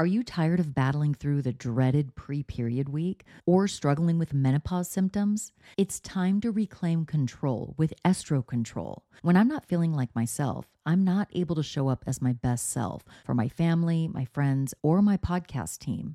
Are you tired of battling through the dreaded pre period week or struggling with menopause symptoms? It's time to reclaim control with Estro Control. When I'm not feeling like myself, I'm not able to show up as my best self for my family, my friends, or my podcast team.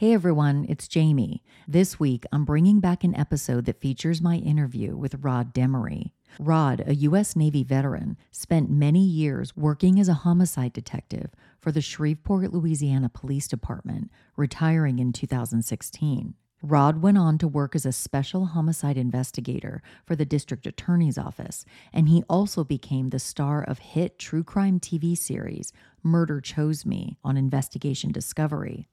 Hey everyone, it's Jami. This week, I'm bringing back an episode that features my interview with Rod Demery. Rod, a U.S. Navy veteran, spent many years working as a homicide detective for the Shreveport, Louisiana Police Department, retiring in 2016. Rod went on to work as a special homicide investigator for the district attorney's office, and he also became the star of hit true crime TV series Murder Chose Me on Investigation Discovery.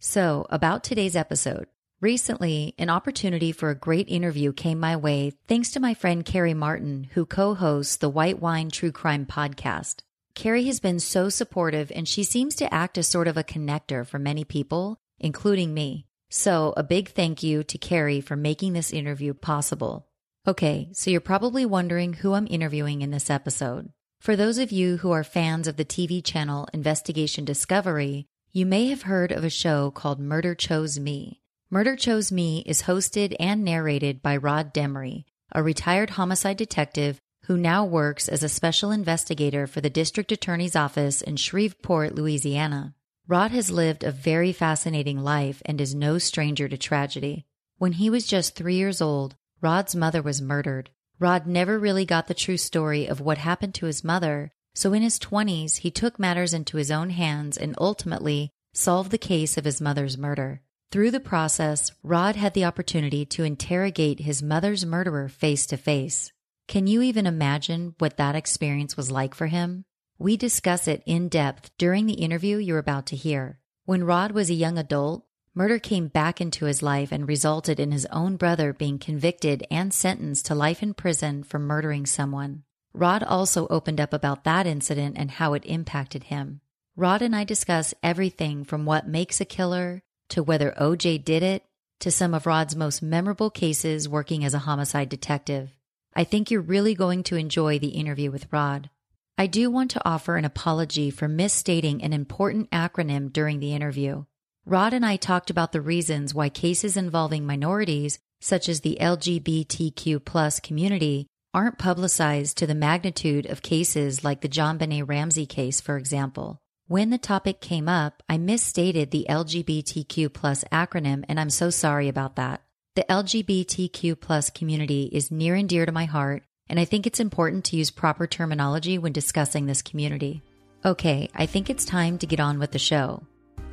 So, about today's episode. Recently, an opportunity for a great interview came my way thanks to my friend Carrie Martin, who co hosts the White Wine True Crime podcast. Carrie has been so supportive and she seems to act as sort of a connector for many people, including me. So, a big thank you to Carrie for making this interview possible. Okay, so you're probably wondering who I'm interviewing in this episode. For those of you who are fans of the TV channel Investigation Discovery, you may have heard of a show called Murder Chose Me. Murder Chose Me is hosted and narrated by Rod Demery, a retired homicide detective who now works as a special investigator for the district attorney's office in Shreveport, Louisiana. Rod has lived a very fascinating life and is no stranger to tragedy. When he was just three years old, Rod's mother was murdered. Rod never really got the true story of what happened to his mother, so in his 20s, he took matters into his own hands and ultimately solved the case of his mother's murder. Through the process, Rod had the opportunity to interrogate his mother's murderer face to face. Can you even imagine what that experience was like for him? We discuss it in depth during the interview you're about to hear. When Rod was a young adult, murder came back into his life and resulted in his own brother being convicted and sentenced to life in prison for murdering someone. Rod also opened up about that incident and how it impacted him. Rod and I discuss everything from what makes a killer to whether OJ did it to some of Rod's most memorable cases working as a homicide detective. I think you're really going to enjoy the interview with Rod. I do want to offer an apology for misstating an important acronym during the interview. Rod and I talked about the reasons why cases involving minorities, such as the LGBTQ plus community, aren't publicized to the magnitude of cases like the JonBenét Ramsey case, for example. When the topic came up, I misstated the LGBTQ plus acronym, and I'm so sorry about that. The LGBTQ plus community is near and dear to my heart, and I think it's important to use proper terminology when discussing this community. Okay, I think it's time to get on with the show.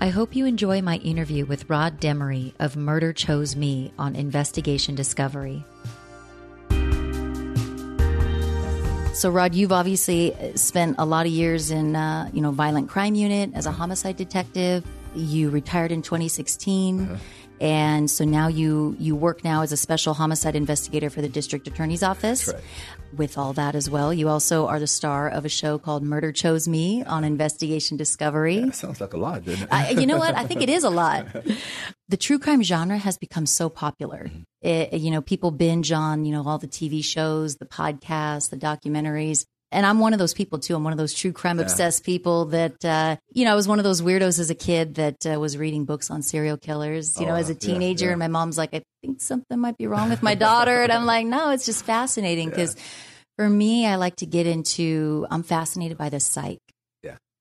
I hope you enjoy my interview with Rod Demery of Murder Chose Me on Investigation Discovery. So, Rod, you've obviously spent a lot of years in, uh, you know, violent crime unit as a homicide detective. You retired in 2016. Uh-huh. And so now you you work now as a special homicide investigator for the district attorney's office. Right. With all that as well, you also are the star of a show called Murder Chose Me on Investigation Discovery. Yeah, sounds like a lot, doesn't it? I, you know what? I think it is a lot. The true crime genre has become so popular. Mm-hmm. It, you know, people binge on you know all the TV shows, the podcasts, the documentaries. And I'm one of those people too. I'm one of those true crime obsessed yeah. people that, uh, you know, I was one of those weirdos as a kid that uh, was reading books on serial killers, you oh, know, as a teenager. Yeah, yeah. And my mom's like, I think something might be wrong with my daughter. and I'm like, no, it's just fascinating because for me, I like to get into, I'm fascinated by the psyche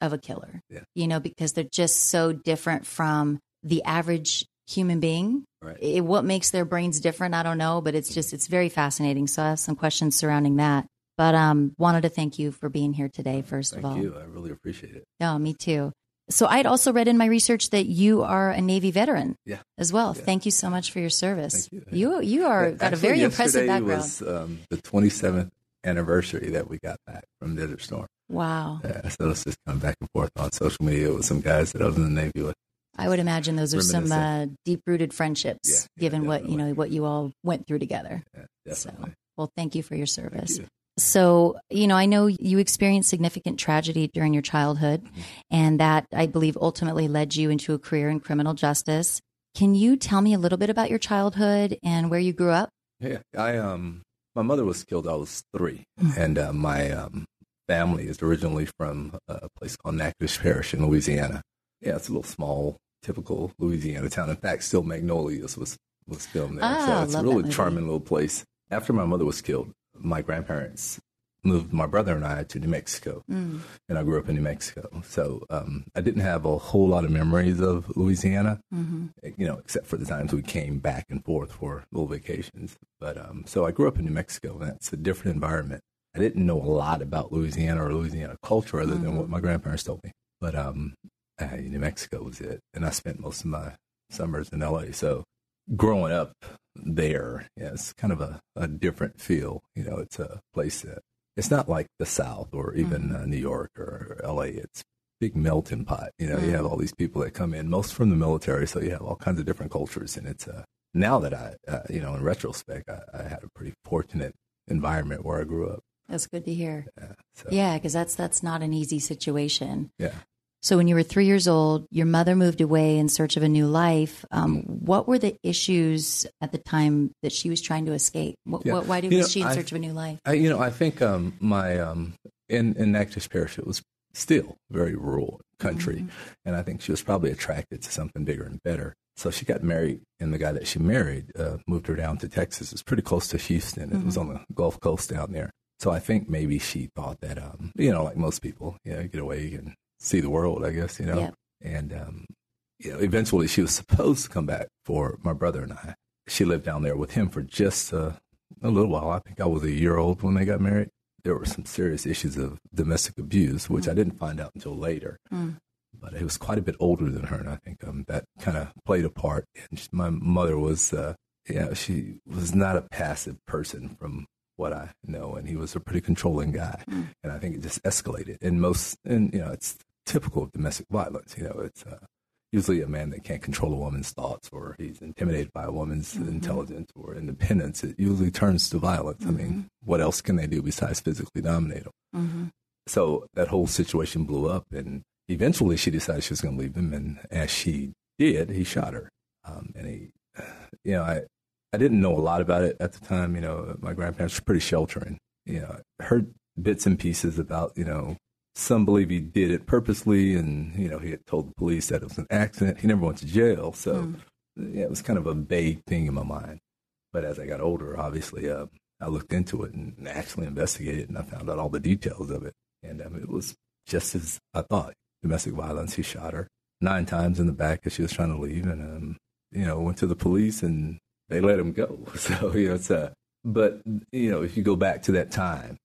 of a killer, you know, because they're just so different from the average human being. Right. It, what makes their brains different, I don't know, but it's just, it's very fascinating. So I have some questions surrounding that. But um, wanted to thank you for being here today, first thank of all. Thank you. I really appreciate it. No, me too. So I'd also read in my research that you are a Navy veteran yeah. as well. Yeah. Thank you so much for your service. Thank you. You, you are yeah, got a very impressive background. was um, the 27th anniversary that we got back from Desert Storm. Wow. Yeah, so let's just come back and forth on social media with some guys that I was in the Navy with. I would imagine those are some uh, deep-rooted friendships, yeah, given what you know what you all went through together. so, well, thank you for your service. You. So, you know, I know you experienced significant tragedy during your childhood, mm-hmm. and that I believe ultimately led you into a career in criminal justice. Can you tell me a little bit about your childhood and where you grew up? Yeah, I um, my mother was killed. I was 3 mm-hmm. and uh, my um, family is originally from a place called Natchitoches Parish in Louisiana. Yeah, it's a little small, typical Louisiana town. In fact, Steel Magnolias was was filmed there. Oh, so it's a really charming little place. After my mother was killed, my grandparents moved my brother and I to New Mexico, mm. and I grew up in New Mexico. So um, I didn't have a whole lot of memories of Louisiana, mm-hmm. you know, except for the times we came back and forth for little vacations. But um, so I grew up in New Mexico, and that's a different environment. I didn't know a lot about Louisiana or Louisiana culture other mm-hmm. than what my grandparents told me. But um, New Mexico was it, and I spent most of my summers in LA. So growing up there, yeah, it's kind of a, a different feel. You know, it's a place that it's not like the South or even mm-hmm. uh, New York or LA. It's big melting pot. You know, mm-hmm. you have all these people that come in, most from the military, so you have all kinds of different cultures, and it's a uh, now that I, uh, you know, in retrospect, I, I, had a pretty fortunate environment where I grew up. That's good to hear. Yeah, because so. yeah, that's that's not an easy situation. Yeah. So, when you were three years old, your mother moved away in search of a new life. Um, what were the issues at the time that she was trying to escape? What, yeah. what, why did, was know, she in search of a new life? I, you know, I think um, my um, in in Natchitoches Parish, it was still very rural country, mm-hmm. and I think she was probably attracted to something bigger and better. So she got married, and the guy that she married uh, moved her down to Texas. It's pretty close to Houston. Mm-hmm. It was mm-hmm. on the Gulf Coast down there. So I think maybe she thought that, um, you know, like most people, you know, get away and see the world, I guess, you know. Yep. And um, you know, eventually she was supposed to come back for my brother and I. She lived down there with him for just uh, a little while. I think I was a year old when they got married. There were some serious issues of domestic abuse, which mm. I didn't find out until later. Mm. But he was quite a bit older than her, and I think um, that kind of played a part. And she, my mother was, uh, you know, she was not a passive person from what I know, and he was a pretty controlling guy. Mm. And I think it just escalated. And most, and you know, it's typical of domestic violence. You know, it's uh, usually a man that can't control a woman's thoughts or he's intimidated by a woman's mm-hmm. intelligence or independence. It usually turns to violence. Mm-hmm. I mean, mm-hmm. what else can they do besides physically dominate him? Mm-hmm. So that whole situation blew up, and eventually she decided she was going to leave him. And as she did, he shot her. Um, and he, you know, I, I didn't know a lot about it at the time. You know, my grandparents were pretty sheltering. You know, I heard bits and pieces about, you know, some believe he did it purposely, and you know he had told the police that it was an accident. He never went to jail, so mm. yeah, it was kind of a vague thing in my mind. But as I got older, obviously, uh, I looked into it and actually investigated, and I found out all the details of it. And um, it was just as I thought: domestic violence. He shot her nine times in the back as she was trying to leave, and um, you know went to the police, and they let him go. So you know, it's a. But you know, if you go back to that time,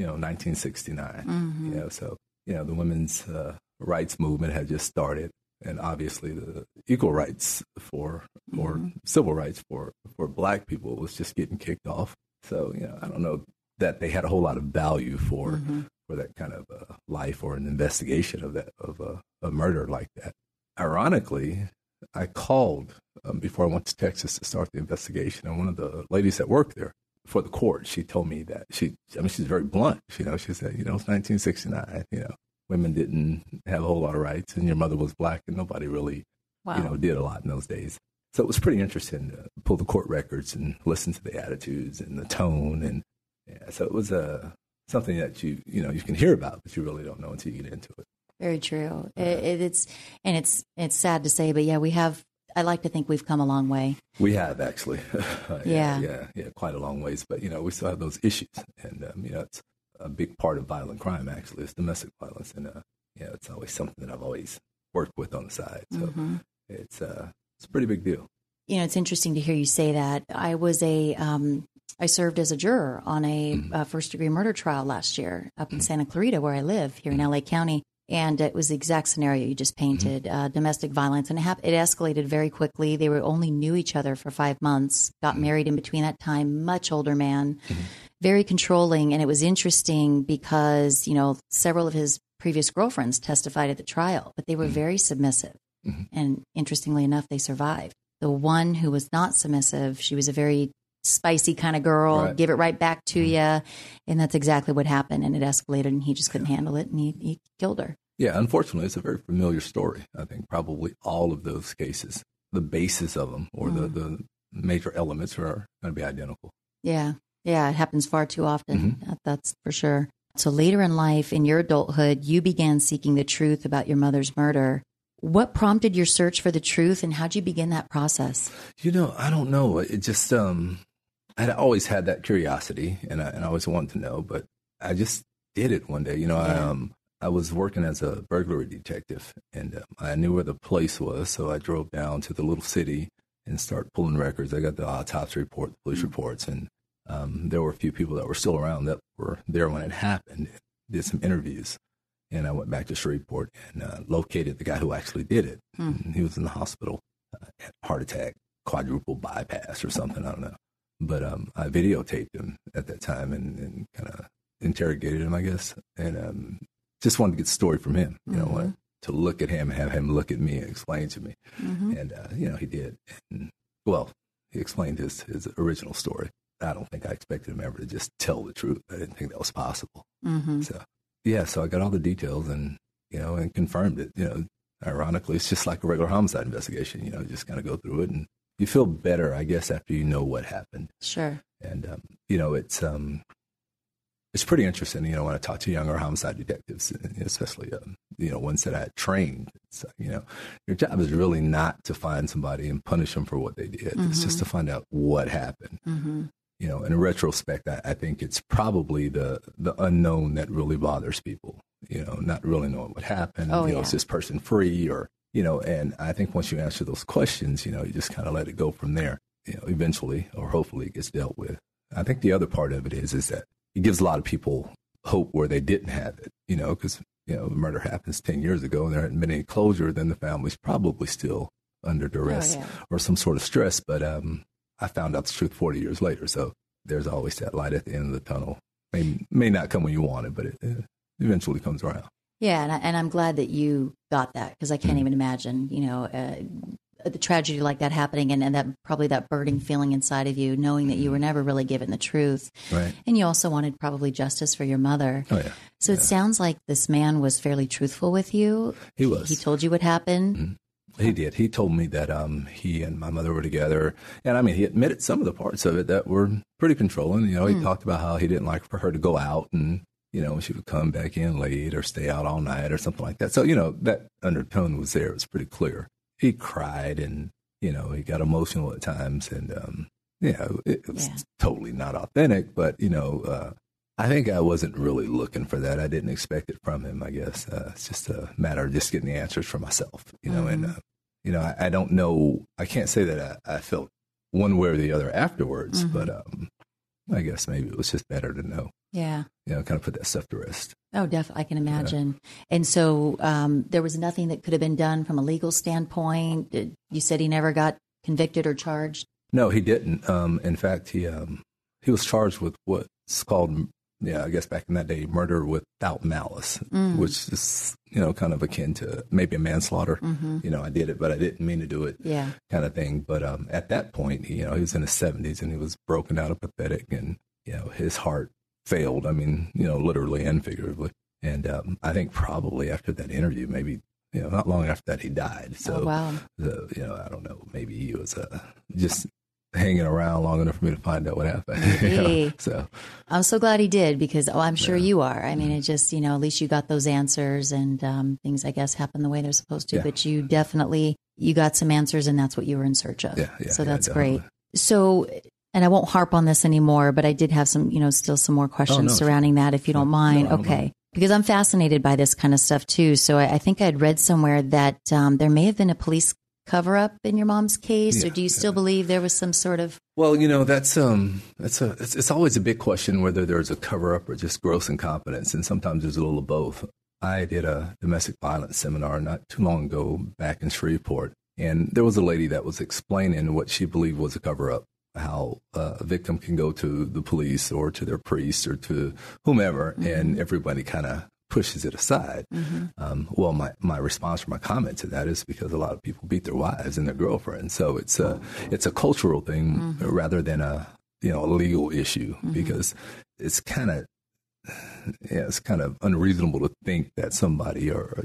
you know, 1969. Mm-hmm. You know, so you know the women's uh, rights movement had just started, and obviously the equal rights for or mm-hmm. civil rights for for black people was just getting kicked off. So you know, I don't know that they had a whole lot of value for mm-hmm. for that kind of uh, life or an investigation of that of a, a murder like that. Ironically, I called um, before I went to Texas to start the investigation, and one of the ladies that worked there for the court, she told me that she, I mean, she's very blunt. You know, she said, you know, it's 1969. You know, women didn't have a whole lot of rights, and your mother was black, and nobody really, wow. you know, did a lot in those days. So it was pretty interesting to pull the court records and listen to the attitudes and the tone, and yeah, so it was a something that you you know you can hear about, but you really don't know until you get into it. Very true. It, it's and it's it's sad to say, but yeah, we have. I like to think we've come a long way. We have actually. yeah, yeah, yeah, yeah, quite a long ways. But you know, we still have those issues, and um, you know, it's a big part of violent crime. Actually, is domestic violence, and uh, yeah, it's always something that I've always worked with on the side. So mm-hmm. it's uh, it's a pretty big deal. You know, it's interesting to hear you say that. I was a um, I served as a juror on a mm-hmm. uh, first degree murder trial last year up in mm-hmm. Santa Clarita, where I live here in mm-hmm. LA County. And it was the exact scenario you just mm-hmm. painted uh, domestic violence. And it, it escalated very quickly. They were only knew each other for five months, got mm-hmm. married in between that time, much older man, mm-hmm. very controlling. And it was interesting because, you know, several of his previous girlfriends testified at the trial, but they were very submissive. And interestingly enough, they survived. The one who was not submissive, she was a very spicy kind of girl, right. give it right back to mm-hmm. you. And that's exactly what happened. And it escalated, and he just couldn't handle it, and he, he killed her. Yeah, unfortunately, it's a very familiar story. I think probably all of those cases, the basis of them or mm. the, the major elements are going to be identical. Yeah, yeah, it happens far too often. Mm-hmm. That's for sure. So later in life, in your adulthood, you began seeking the truth about your mother's murder. What prompted your search for the truth, and how'd you begin that process? You know, I don't know. It just um, I'd always had that curiosity and I, and I always wanted to know, but I just did it one day. You know, yeah. I, um, I was working as a burglary detective and um, I knew where the place was. So I drove down to the little city and started pulling records. I got the autopsy report, the police mm-hmm. reports, and um, there were a few people that were still around that were there when it happened. Did some interviews, and I went back to Shreveport and uh, located the guy who actually did it. Mm. He was in the hospital, uh, had heart attack, quadruple bypass or something. I don't know. But um, I videotaped him at that time and, and kind of interrogated him, I guess, and um, just wanted to get the story from him. You mm-hmm. know, to look at him, have him look at me and explain to me. Mm-hmm. And uh, you know, he did. And, well, he explained his his original story. I don't think I expected him ever to just tell the truth. I didn't think that was possible. Mm-hmm. So yeah, so I got all the details and you know and confirmed it. You know, ironically, it's just like a regular homicide investigation. You know, just kind of go through it and you feel better, I guess, after you know what happened. Sure. And um, you know, it's um, it's pretty interesting. You know, when I talk to younger homicide detectives, especially um, you know ones that I trained, it's, you know, your job is really not to find somebody and punish them for what they did. Mm-hmm. It's just to find out what happened. Mm-hmm. You know, in retrospect, I, I think it's probably the the unknown that really bothers people. You know, not really knowing what happened. Oh, you know, yeah. is this person free or you know, and I think once you answer those questions, you know, you just kind of let it go from there. You know, eventually or hopefully it gets dealt with. I think the other part of it is is that it gives a lot of people hope where they didn't have it. You know, because you know, the murder happens ten years ago and there hadn't been any closure, then the family's probably still under duress oh, yeah. or some sort of stress. But um, I found out the truth forty years later, so there's always that light at the end of the tunnel. May may not come when you want it, but it, it eventually comes around. Yeah, and, I, and I'm glad that you got that because I can't mm. even imagine, you know, uh, the tragedy like that happening and, and that probably that burning feeling inside of you, knowing that you were mm. never really given the truth. Right. And you also wanted probably justice for your mother. Oh, yeah. So yeah. it sounds like this man was fairly truthful with you. He was. He told you what happened. Mm-hmm. He did. He told me that um, he and my mother were together, and I mean, he admitted some of the parts of it that were pretty controlling. You know, he mm. talked about how he didn't like for her to go out and you know, she would come back in late or stay out all night or something like that. So, you know, that undertone was there. It was pretty clear. He cried and, you know, he got emotional at times. And, um, you know, it, was yeah. totally not authentic, but, you know, uh, I think I wasn't really looking for that. I didn't expect it from him, I guess. Uh, it's just a matter of just getting the answers for myself, you know, mm-hmm. and, uh, you know, I, I, don't know. I can't say that I, I, felt one way or the other afterwards, mm-hmm. but um, I guess maybe it was just better to know. Yeah. You know, kind of put that stuff to rest. Oh, definitely. I can imagine. Yeah. And so um, there was nothing that could have been done from a legal standpoint. You said he never got convicted or charged. No, he didn't. Um, in fact, he um, he was charged with what's called, yeah, I guess back in that day, murder without malice, mm. which is you know kind of akin to maybe a manslaughter. Mm-hmm. You know, I did it, but I didn't mean to do it. Yeah, kind of thing. But um, at that point, you know, he was in his seventies and he was broken out and pathetic, and you know, his heart failed. I mean, you know, literally and figuratively. And um, I think probably after that interview, maybe you know, not long after that, he died. So, oh, wow. the, you know, I don't know, maybe he was uh, just hanging around long enough for me to find out what happened. you know? So I'm so glad he did because oh, I'm sure yeah. you are. I mean, it just you know at least you got those answers and um, things I guess happen the way they're supposed to. Yeah. But you definitely you got some answers and that's what you were in search of. Yeah, yeah so that's great. So and I won't harp on this anymore, but I did have some you know still some more questions oh, no, surrounding that if you don't mind. No, okay. Mind. Because I'm fascinated by this kind of stuff too. So I, I think I'd read somewhere that um, there may have been a police cover up in your mom's case, yeah, or do you still yeah. believe there was some sort of? Well, you know that's um that's a it's, it's always a big question whether there's a cover up or just gross incompetence, and sometimes there's a little of both. I did a domestic violence seminar not too long ago back in Shreveport, and there was a lady that was explaining what she believed was a cover up. How uh, a victim can go to the police or to their priest or to whomever, mm-hmm. and everybody kind of pushes it aside. Mm-hmm. Um, well, my, my response or my comment to that is because a lot of people beat their wives and their girlfriends. So it's a, it's a cultural thing mm-hmm. rather than a, you know, a legal issue mm-hmm. because it's kind of, yeah, it's kind of unreasonable to think that somebody or a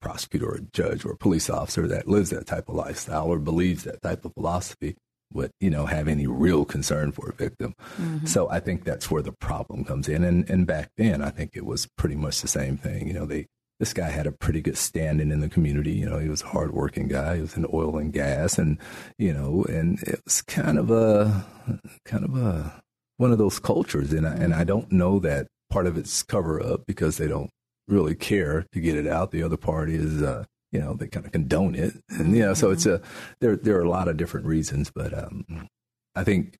prosecutor or a judge or a police officer that lives that type of lifestyle or believes that type of philosophy would you know have any real concern for a victim. Mm-hmm. So I think that's where the problem comes in. And and back then I think it was pretty much the same thing. You know, they this guy had a pretty good standing in the community. You know, he was a hardworking guy. He was in oil and gas, and you know, and it was kind of a kind of a one of those cultures. And I, and I don't know that part of it's cover up because they don't really care to get it out. The other part is uh, you know they kind of condone it, and you know so it's a there there are a lot of different reasons, but um, I think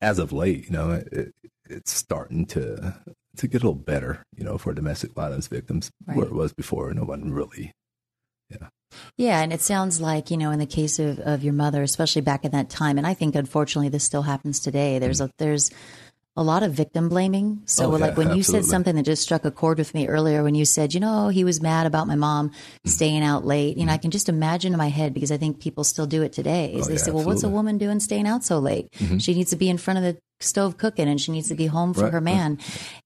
as of late, you know, it, it's starting to to get a little better, you know, for domestic violence victims right. where it was before. No one really, yeah. Yeah, and it sounds like, you know, in the case of, of your mother, especially back in that time, and I think unfortunately this still happens today, there's mm-hmm. a there's a lot of victim blaming. So, oh, like when absolutely. you said something that just struck a chord with me earlier, when you said, you know, he was mad about my mom mm-hmm. staying out late, you know, I can just imagine in my head because I think people still do it today. Is oh, they yeah, say, well, absolutely. what's a woman doing staying out so late? Mm-hmm. She needs to be in front of the stove cooking and she needs to be home for right, her man.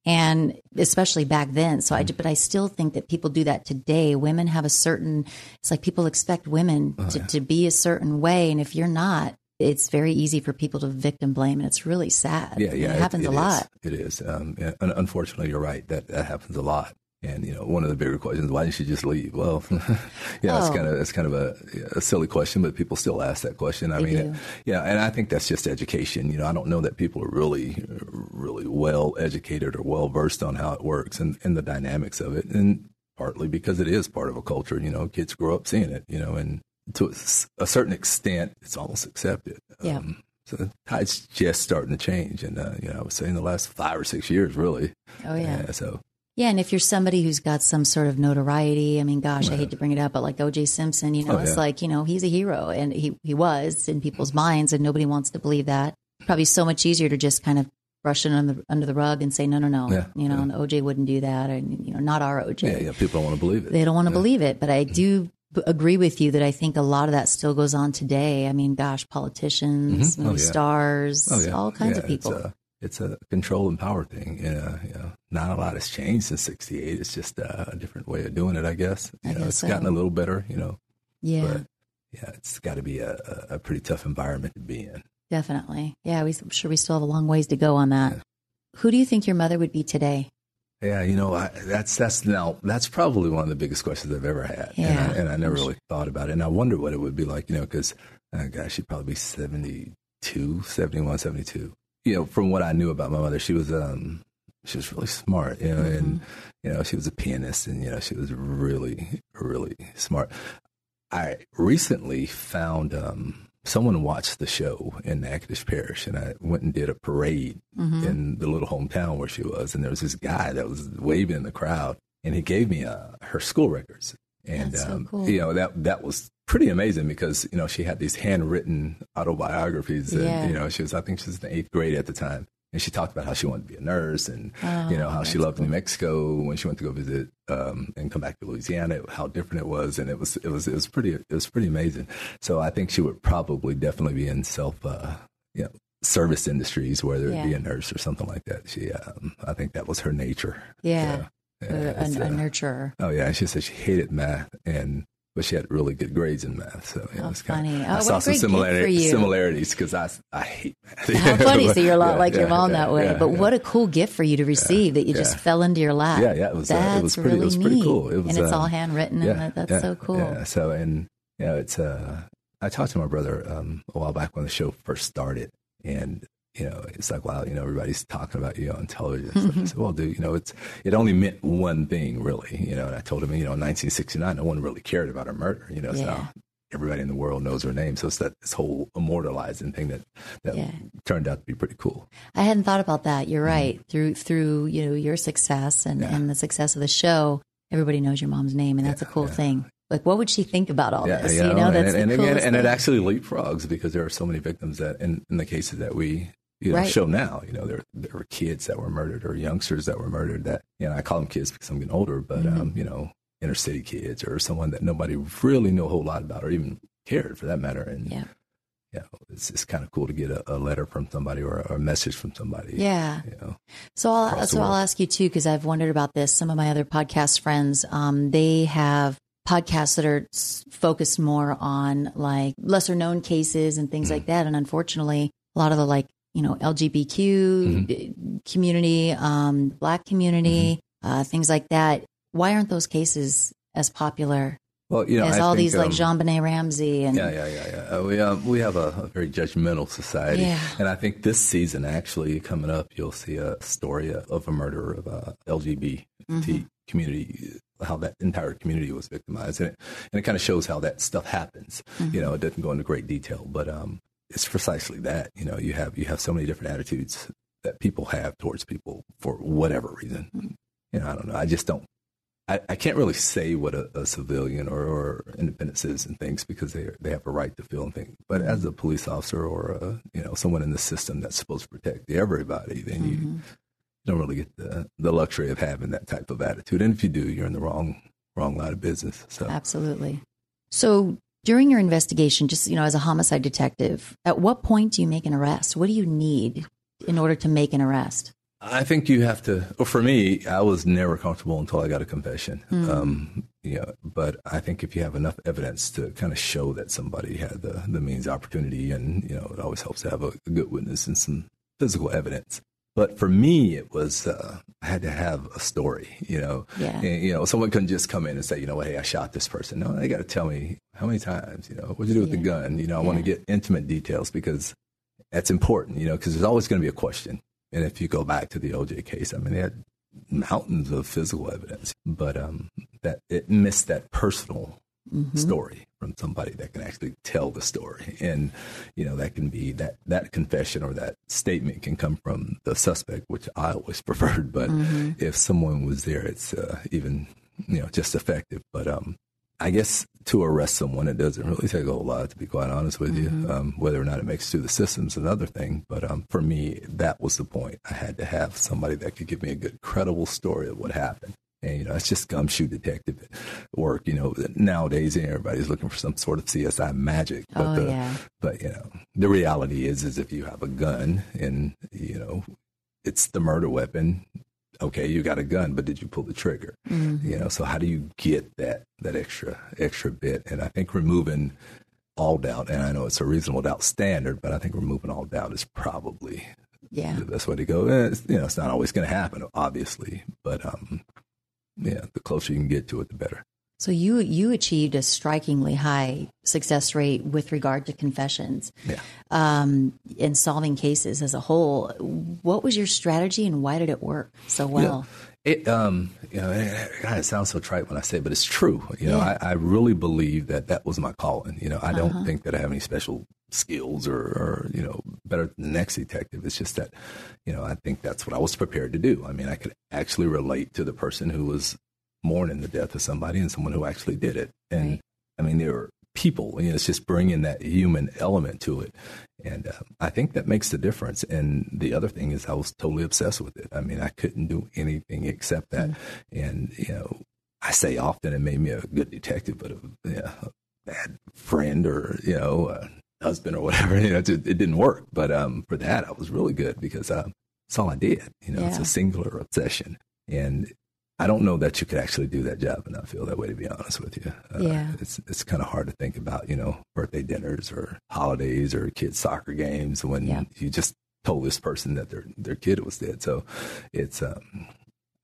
And especially back then. So mm-hmm. I, but I still think that people do that today. Women have a certain, it's like people expect women oh, to, yeah. to be a certain way. And if you're not, it's very easy for people to victim blame, and it's really sad. Yeah, yeah, it, it happens it a lot. It is. Um, unfortunately, you're right. That that happens a lot. And you know, one of the bigger questions: Why didn't she just leave? Well, yeah, oh. it's kind of it's kind of a, a, silly question, but people still ask that question. I they mean, yeah, and I think that's just education. You know, I don't know that people are really, really well educated or well versed on how it works and, and the dynamics of it, and partly because it is part of a culture. You know, kids grow up seeing it. You know, and to a, certain extent, it's almost accepted. Yeah. Um, so tide's just starting to change, and uh, you know, I would say in the last five or six years, really. Oh yeah. yeah so. Yeah, and if you're somebody who's got some sort of notoriety, I mean, gosh, I hate to bring it up, but like O.J. Simpson, you know, oh, it's yeah. like you know he's a hero, and he he was in people's minds, and nobody wants to believe that. Probably so much easier to just kind of brush it under the, under the rug and say no, no, no. Yeah, you know, yeah. and OJ wouldn't do that, and you know, not our OJ. Yeah, yeah. People don't want to believe it. They don't want to believe it, but I do agree with you that I think a lot of that still goes on today. I mean, gosh, politicians, mm-hmm. oh, movie yeah. stars, oh, yeah. all kinds yeah, of people. It's a, it's a, control and power thing. Yeah, you know, not a lot has changed since '68. It's just a, a, different way of doing it, I guess. You I know, guess it's so. gotten a little better. You know. Yeah. But, yeah, it's got to be a, a, pretty tough environment to be in. Definitely. Yeah, we, I'm sure we still have a long ways to go on that. Who do you think your mother would be today? Yeah, you know, I, that's that's now that's probably one of the biggest questions I've ever had, yeah. and, I, and I never really thought about it. And I wonder what it would be like, you know, because uh, gosh, she'd probably be 72, 71, 72. You know, from what I knew about my mother, she was um she was really smart, you know, mm-hmm. and you know she was a pianist, and you know she was really really smart. I recently found um someone watched the show in Natchitoches Parish, and I went and did a parade mm-hmm. in the little hometown where she was, and there was this guy that was waving in the crowd, and he gave me uh, her school records, and um, cool. you know that that was pretty amazing because you know she had these handwritten autobiographies, and yeah. you know she was I think she was in the eighth grade at the time, and she talked about how she wanted to be a nurse and oh, you know how she loved cool. New Mexico when she went to go visit um, and come back to Louisiana, how different it was, and it was it was it was pretty it was pretty amazing. So I think she would probably definitely be in self uh, you know service industries, whether yeah. it be a nurse or something like that. She um, I think that was her nature. Yeah. So, yeah, a, a, a, nurturer. Oh yeah, she said she hated math and but she had really good grades in math. So know, Oh, it's kind funny. of, Oh, I saw some similarity, similarities because I, I hate math. How funny! So you're a lot Yeah, like your mom yeah, that way. yeah, but yeah. what a cool gift for you to receive that you just fell into your lap. Yeah, yeah, it was, uh, it That's was pretty- it really was pretty neat. cool. It was, and it's uh, all handwritten, and that, that's yeah, so cool. Yeah. So and you know, it's uh, I talked to my brother um, a while back when the show first started, and you know, it's like wow, you know, everybody's talking about you on television. and stuff. I said, well, dude, you know, it's it only meant one thing, really. You know, and I told him, you know, in 1969, no one really cared about her murder. You know, so now everybody in the world knows her name. So it's that this whole immortalizing thing that that Yeah. turned out to be pretty cool. I hadn't thought about that. You're right. Through through you know your success and, Mm-hmm. Yeah. and the success of the show, everybody knows your mom's name, and that's a cool yeah. thing. Like, what would she think about all Yeah, this? you You know, that's and, and the again, coolest and it actually leapfrogs because there are so many victims that, in, in the cases that we you know, Right. show now, you know, there there were kids that were murdered or youngsters that were murdered. That you know, I call them kids because I'm getting older, but Mm-hmm. um, you know, inner city kids or someone that nobody really knew a whole lot about or even cared for that matter. And Yeah. you know, it's it's kind of cool to get a, a letter from somebody or a, a message from somebody. Yeah. you know. So I'll so I'll ask you too because I've wondered about this. Some of my other podcast friends, um, they have podcasts that are focused more on like lesser known cases and Mm-hmm. things like that. And unfortunately, a lot of the like you know LGBTQ Mm-hmm. community, um, Black community, uh, things like that. Why aren't those cases as popular Well, you know, as I all think, these like um, JonBenét Ramsey and Yeah, yeah, yeah, yeah. Uh, we um, we have a, a very judgmental society, Yeah. and I think this season actually coming up, you'll see a story of a murder of a LGBT Mm-hmm. community, how that entire community was victimized, and it, and it kind of shows how that stuff happens. Mm-hmm. You know, it doesn't go into great detail, but um, it's precisely that. You know, you have you have so many different attitudes that people have towards people for whatever reason. Mm-hmm. You know, I don't know. I just don't I, I can't really say what a, a civilian or, or independent citizen thinks because they they have a right to feel and think. But as a police officer or a, you know someone in the system that's supposed to protect everybody, then you, Mm-hmm. you don't really get the the luxury of having that type of attitude. And if you do, you're in the wrong wrong line of business. So Absolutely. So during your investigation, just you know, as a homicide detective, at what point do you make an arrest? What do you need in order to make an arrest? I think you have to. Well, for me, I was never comfortable until I got a confession. Um, yeah, but I think if you have enough evidence to kind of show that somebody had the the means, opportunity, and you know, it always helps to have a, a good witness and some physical evidence. But for me, it was uh, I had to have a story. You know, Yeah. And, you know, someone couldn't just come in and say, you know, hey, I shot this person. No, they got to tell me how many times. You know, what'd you do with the gun? You know, I want to get intimate details because that's important, you know, because there's always going to be a question. And if you go back to the OJ case, I mean, they had mountains of physical evidence, but um, that it missed that personal story from somebody that can actually tell the story. And, you know, that can be that, that confession or that statement can come from the suspect, which I always preferred. But if someone was there, it's uh, even, you know, just effective. But um, I guess to arrest someone, it doesn't really take a whole lot, to be quite honest with you. Um, whether or not it makes it through the system is another thing. But um, for me, that was the point. I had to have somebody that could give me a good, credible story of what happened. And, you know, it's just gumshoe detective work. You know, nowadays everybody's looking for some sort of CSI magic. But Oh, the, yeah. but you know, the reality is, is if you have a gun and you know, it's the murder weapon. Okay, you got a gun, but did you pull the trigger? You know, so how do you get that that extra extra bit? And I think removing all doubt, and I know it's a reasonable doubt standard, but I think removing all doubt is probably Yeah. the best way to go. It's, you know, it's not always going to happen, obviously, but um, yeah, the closer you can get to it, the better. So you you achieved a strikingly high success rate with regard to confessions. Yeah. Um, in solving cases as a whole, what was your strategy and why did it work so well? It, um, you know, it, God, it sounds so trite when I say, it, but it's true. You know, Yeah. I, I really believe that that was my calling. You know, I don't Uh-huh. think that I have any special skills or, or, you know, better than the next detective. It's just that, you know, I think that's what I was prepared to do. I mean, I could actually relate to the person who was mourning the death of somebody and someone who actually did it. And Right. I mean, there are people, you know, it's just bringing that human element to it. And uh, I think that makes the difference. And the other thing is, I was totally obsessed with it. I mean, I couldn't do anything except that. And, you know, I say often it made me a good detective, but a, yeah, a bad friend or, you know, a husband or whatever. You know, it, it didn't work. But um, for that, I was really good because uh, that's all I did. You know, it's a singular obsession. And I don't know that you could actually do that job and not feel that way. To be honest with you, uh, yeah, it's it's kind of hard to think about, you know, birthday dinners or holidays or kids' soccer games when yeah. you just told this person that their their kid was dead. So it's, um,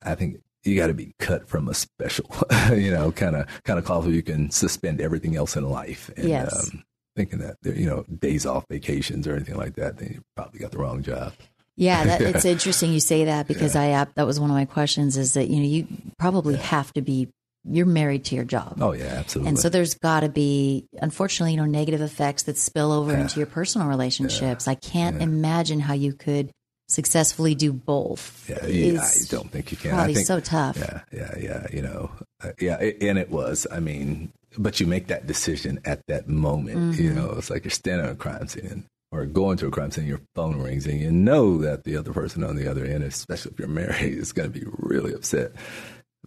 I think you got to be cut from a special, you know, kind of kind of cloth where you can suspend everything else in life. And, yes. Um, thinking that you know days off, vacations, or anything like that, then you probably got the wrong job. Yeah, that, it's interesting you say that because yeah. I that was one of my questions is that you know you probably yeah. have to be you're married to your job. Oh yeah, absolutely. And so there's got to be unfortunately you know negative effects that spill over yeah. into your personal relationships. I can't imagine how you could successfully do both. Yeah, yeah I don't think you can. Probably I think, so tough. Yeah, yeah, yeah. You know, uh, yeah, and it was. I mean, but you make that decision at that moment. Mm-hmm. You know, it's like you're standing on a crime scene or going to a crime scene, your phone rings, and you know that the other person on the other end, especially if you're married, is going to be really upset.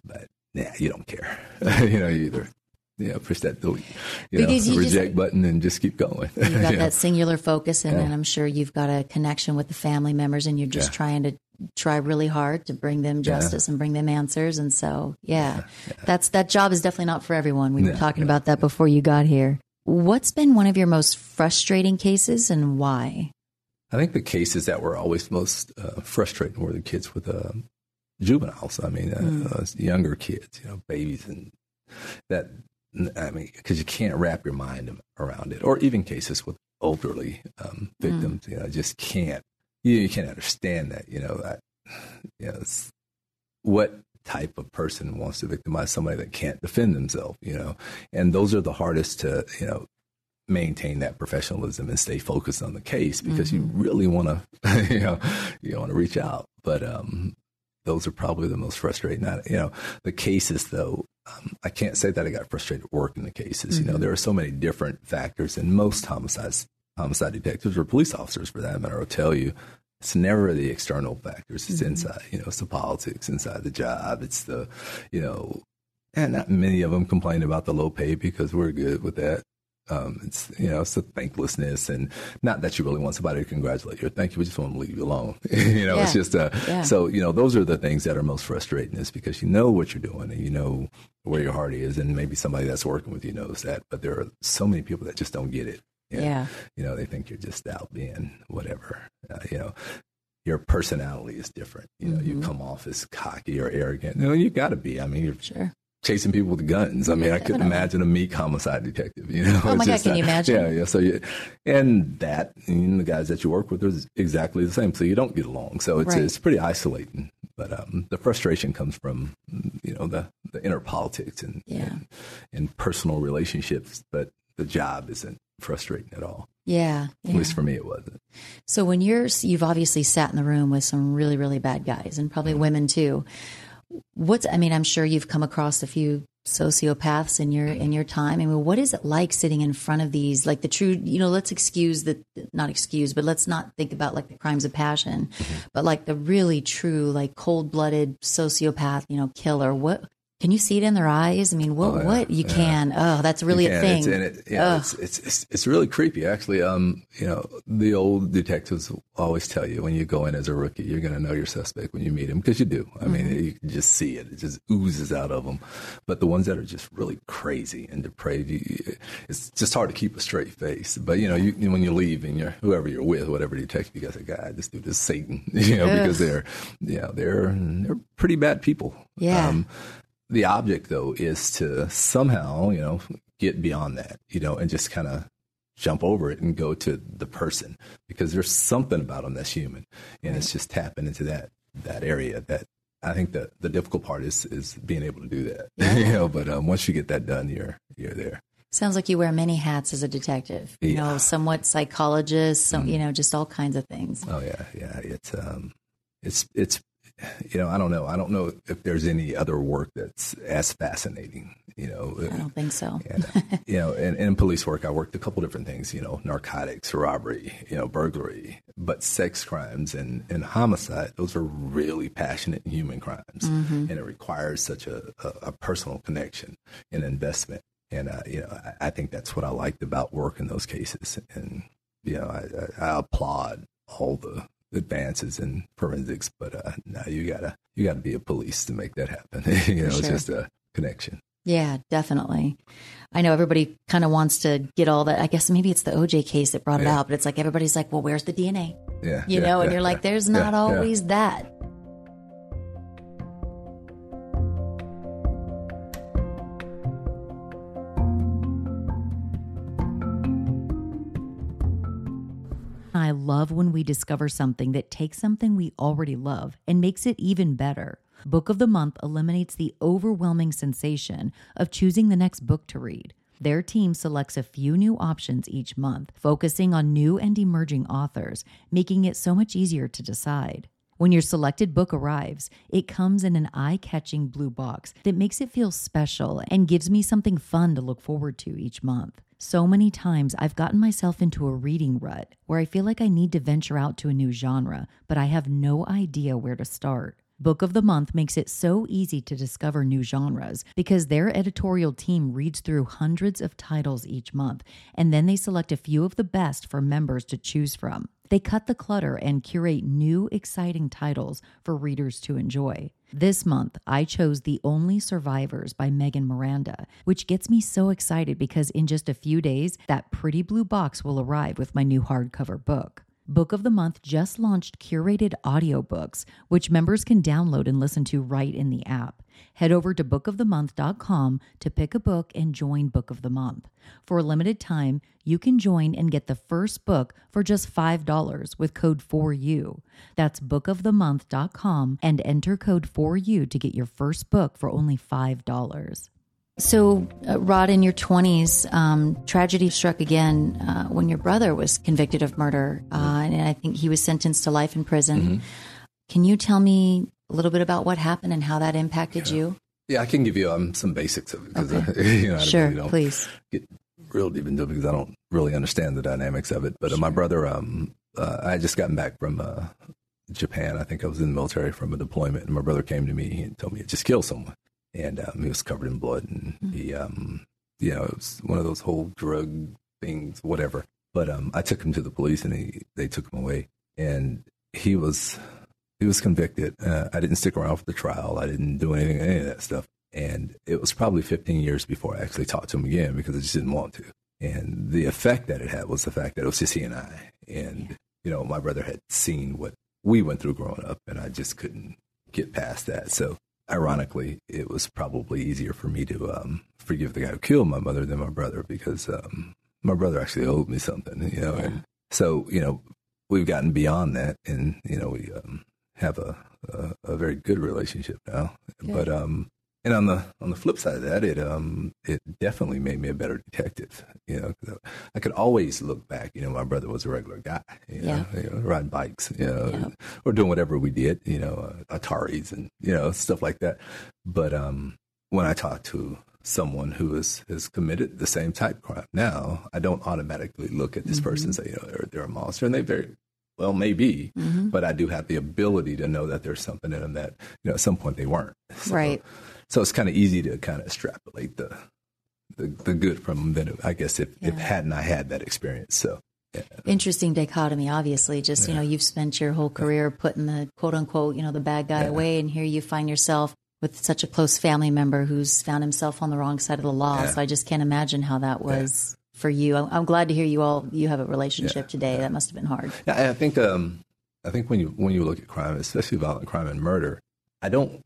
But yeah, you don't care. you know, you either yeah, push that delete, you because know, you reject just, button and just keep going. You've got you that know? singular focus, and, yeah. and, I'm sure you've got a connection with the family members, and you're just yeah. trying to try really hard to bring them justice yeah. and bring them answers. And so, yeah, that's that job is definitely not for everyone. We were talking about that before you got here. What's been one of your most frustrating cases, and why? I think the cases that were always most uh, frustrating were the kids with uh, juveniles. I mean, uh, mm. younger kids, you know, babies and that I mean, because you can't wrap your mind around it, or even cases with elderly um, victims, mm. you know, just can't. You, you, can't understand that. You know, that, you know, what type of person wants to victimize somebody that can't defend themselves? You know, and those are the hardest to you know maintain that professionalism and stay focused on the case because mm-hmm. you really want to, you know, you want to reach out, but um, those are probably the most frustrating. Not, you know, the cases though, um, I can't say that I got frustrated working the cases. Mm-hmm. You know, mm-hmm. there are so many different factors, and most homicides, homicide detectives or police officers, for that matter, will tell you it's never the external factors. It's mm-hmm. inside. You know, it's the politics inside the job. It's the, you know, and not many of them complain about the low pay because we're good with that. Um, it's you know it's the thanklessness and not that you really want somebody to congratulate you or thank you, we just want to leave you alone. you know, yeah. it's just uh, yeah. so you know those are the things that are most frustrating is because you know what you're doing and you know where your heart is and maybe somebody that's working with you knows that, but there are so many people that just don't get it. yeah, you know they think you're just out being whatever. Uh, you know, your personality is different. You know, mm-hmm. you come off as cocky or arrogant. You know, you got to be. I mean, you're sure chasing people with guns. I mean, I couldn't imagine a meek homicide detective. You know, oh my god, can not, you imagine? Yeah, yeah. So, you, and that and the guys that you work with are exactly the same. So you don't get along. So it's right. it's pretty isolating. But um, the frustration comes from you know the the inner politics and, yeah. and and personal relationships. But the job isn't frustrating at all. Yeah, yeah, At least for me, it wasn't. So when you're, you've obviously sat in the room with some really, really bad guys and probably mm-hmm. women too what's i mean i'm sure you've come across a few sociopaths in your in your time i mean what is it like sitting in front of these like the true you know let's excuse the not excuse but let's not think about like the crimes of passion mm-hmm. but like the really true like cold-blooded sociopath you know killer what can you see it in their eyes? I mean, what? Oh, yeah, what you yeah. can? Oh, that's really a thing. It's, and it, yeah, it's, it's, it's, it's really creepy, actually. Um, you know, the old detectives always tell you when you go in as a rookie, you're going to know your suspect when you meet him because you do. I mm-hmm. mean, you can just see it; it just oozes out of them. But the ones that are just really crazy and depraved, you, it's just hard to keep a straight face. But you know, you, when you leave and you're whoever you're with, whatever detective, you guys say, "God, this dude is Satan," you know, Ugh. because they're, know, they're they're pretty bad people. Yeah. Um, the object, though, is to somehow, you know, get beyond that, you know, and just kind of jump over it and go to the person because there's something about them that's human, and it's just tapping into that that area that I think that the difficult part is is being able to do that. Yeah. you know, but um, once you get that done, you're you're there. Sounds like you wear many hats as a detective. You know, somewhat psychologist, some, mm. you know, just all kinds of things. Oh yeah, yeah. It's um, it's it's you know, I don't know. I don't know if there's any other work that's as fascinating. You know, I don't think so. and, you know, and, in police work, I worked a couple different things. You know, narcotics, robbery, you know, burglary, but sex crimes and, and homicide. Those are really passionate human crimes, mm-hmm. and it requires such a, a, a personal connection and investment. And uh, you know, I, I, think that's what I liked about work in those cases. And you know, I, I, I applaud all the advances in forensics, but uh, now you gotta you gotta be a police to make that happen. you know, sure. it's just a connection. Yeah, definitely. I know everybody kind of wants to get all that. I guess maybe it's the OJ case that brought yeah. it out, but it's like everybody's like, well, where's the DNA? Yeah. You yeah, know, and yeah, you're like, there's not always that. Love when we discover something that takes something we already love and makes it even better. Book of the Month eliminates the overwhelming sensation of choosing the next book to read. Their team selects a few new options each month, focusing on new and emerging authors, making it so much easier to decide. When your selected book arrives, it comes in an eye catching blue box that makes it feel special and gives me something fun to look forward to each month. So many times I've gotten myself into a reading rut where I feel like I need to venture out to a new genre, but I have no idea where to start. Book of the Month makes it so easy to discover new genres because their editorial team reads through hundreds of titles each month and then they select a few of the best for members to choose from. They cut the clutter and curate new, exciting titles for readers to enjoy. This month, I chose The Only Survivors by Megan Miranda, which gets me so excited because in just a few days, that pretty blue box will arrive with my new hardcover book. Book of the Month just launched curated audiobooks, which members can download and listen to right in the app. Head over to bookofthemonth.com to pick a book and join Book of the Month. For a limited time, you can join and get the first book for just $5 with code 4U. That's bookofthemonth.com and enter code 4U to get your first book for only $5. So, uh, Rod, in your 20s, um, tragedy struck again uh, when your brother was convicted of murder. Uh, and I think he was sentenced to life in prison. Mm-hmm. Can you tell me a little bit about what happened and how that impacted yeah. you? Yeah, I can give you um, some basics of it because okay. you know, sure, really please get real deep into it because I don't really understand the dynamics of it. But sure. my brother, um, uh, I had just gotten back from uh, Japan. I think I was in the military from a deployment, and my brother came to me and told me to just kill someone and um, he was covered in blood, and mm-hmm. he, um, you know, it was one of those whole drug things, whatever. But um, I took him to the police, and he, they took him away, and he was he was convicted. Uh, I didn't stick around for the trial. I didn't do anything, any of that stuff. And it was probably 15 years before I actually talked to him again because I just didn't want to. And the effect that it had was the fact that it was just he and I. And, you know, my brother had seen what we went through growing up, and I just couldn't get past that. So ironically, it was probably easier for me to um, forgive the guy who killed my mother than my brother because um, my brother actually owed me something, you know. Yeah. And so, you know, we've gotten beyond that, and you know, we um, have a, a, a very good relationship now. Good. But um, and on the on the flip side of that, it um it definitely made me a better detective. You know, I could always look back. You know, my brother was a regular guy. You know, yeah. you know riding bikes. You know, yeah. or doing whatever we did. You know, uh, Ataris and you know stuff like that. But um, when I talk to someone who has has committed the same type crime now, I don't automatically look at this mm-hmm. person and say, you know, they're, they're a monster, and they very well, maybe, mm-hmm. but I do have the ability to know that there's something in them that, you know, at some point they weren't. So, right. So it's kind of easy to kind of extrapolate the the, the good from them. I guess if, yeah. if hadn't I had that experience. So yeah. interesting dichotomy. Obviously, just yeah. you know, you've spent your whole career putting the quote unquote you know the bad guy away, and here you find yourself with such a close family member who's found himself on the wrong side of the law. So I just can't imagine how that was for you. I'm glad to hear you all you have a relationship today. That must have been hard. Yeah, I think um, I think when you when you look at crime, especially violent crime and murder, I don't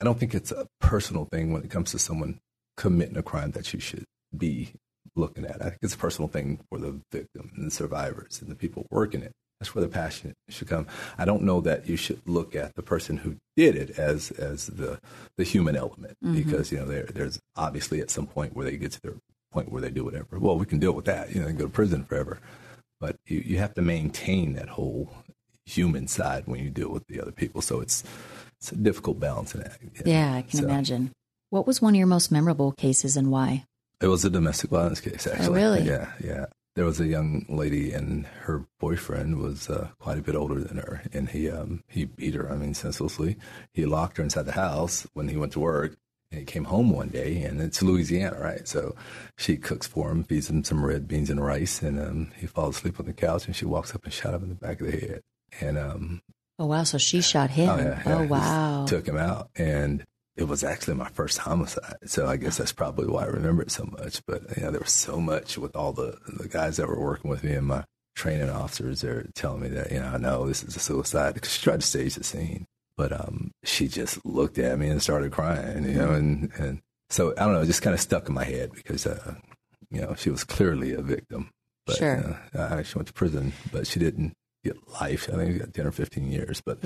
I don't think it's a personal thing when it comes to someone committing a crime that you should be looking at. I think it's a personal thing for the victim and the survivors and the people working it. That's where the passion should come. I don't know that you should look at the person who did it as as the the human element mm-hmm. because you know there there's obviously at some point where they get to their point where they do whatever. Well, we can deal with that. You know, and go to prison forever. But you, you have to maintain that whole human side when you deal with the other people. So it's it's a difficult balancing act. You know? Yeah, I can so, imagine. What was one of your most memorable cases and why? It was a domestic violence case, actually. Oh, really? Yeah, yeah. There was a young lady, and her boyfriend was uh, quite a bit older than her, and he um, he beat her. I mean, senselessly. He locked her inside the house when he went to work, And he came home one day, and it's Louisiana, right? So she cooks for him, feeds him some red beans and rice, and um, he falls asleep on the couch, and she walks up and shot him in the back of the head. And um, oh wow, so she shot him. Oh, yeah, yeah. oh wow. took him out, and it was actually my first homicide. So I guess that's probably why I remember it so much. But you know, there was so much with all the the guys that were working with me and my training officers. They're telling me that you know, I know this is a suicide because she tried to stage the scene, but um, she just looked at me and started crying. You know, and and so I don't know, it just kind of stuck in my head because uh, you know she was clearly a victim. But, Sure. Uh, she went to prison, but she didn't life. I think she got 10 or 15 years. But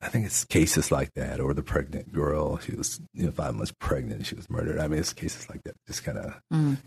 I think it's cases like that, or the pregnant girl. She was, you know, five months pregnant. She was murdered. I mean, it's cases like that just kind of,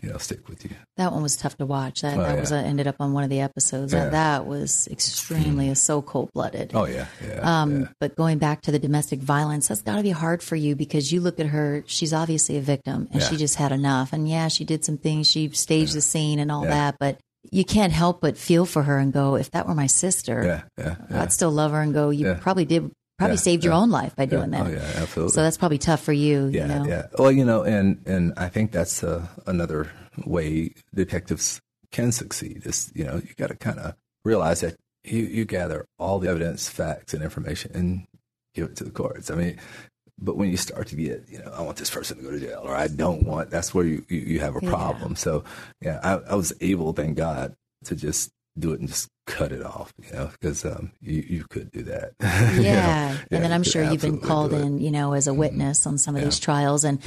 you know, stick with you. That one was tough to watch. That Oh, that yeah. was uh, ended up on one of the episodes. Yeah. That, that was extremely so cold blooded. Oh yeah, yeah. Um, yeah. But going back to the domestic violence, that's got to be hard for you because you look at her, she's obviously a victim and Yeah. she just had enough. And yeah, she did some things, she staged the scene and all Yeah. that, but you can't help but feel for her and go, if that were my sister, Yeah, yeah, yeah. I'd still love her and go, you probably did, probably saved your own life by doing that. Oh yeah, absolutely. So that's probably tough for you, yeah, you know? yeah. Well, you know, and and I think that's uh, another way detectives can succeed. Is you know, you got to kind of realize that you you gather all the evidence, facts, and information, and give it to the courts. I mean. But when you start to get, you know, I want this person to go to jail, or I don't want, that's where you, you, you have a Yeah. problem. So, yeah, I, I was able, thank God, to just do it and just cut it off, you know, because um, you, you could do that. You know? Yeah. and then I'm sure you've been called. Mm-hmm. in, you know, as a witness on some of Yeah. these trials. And,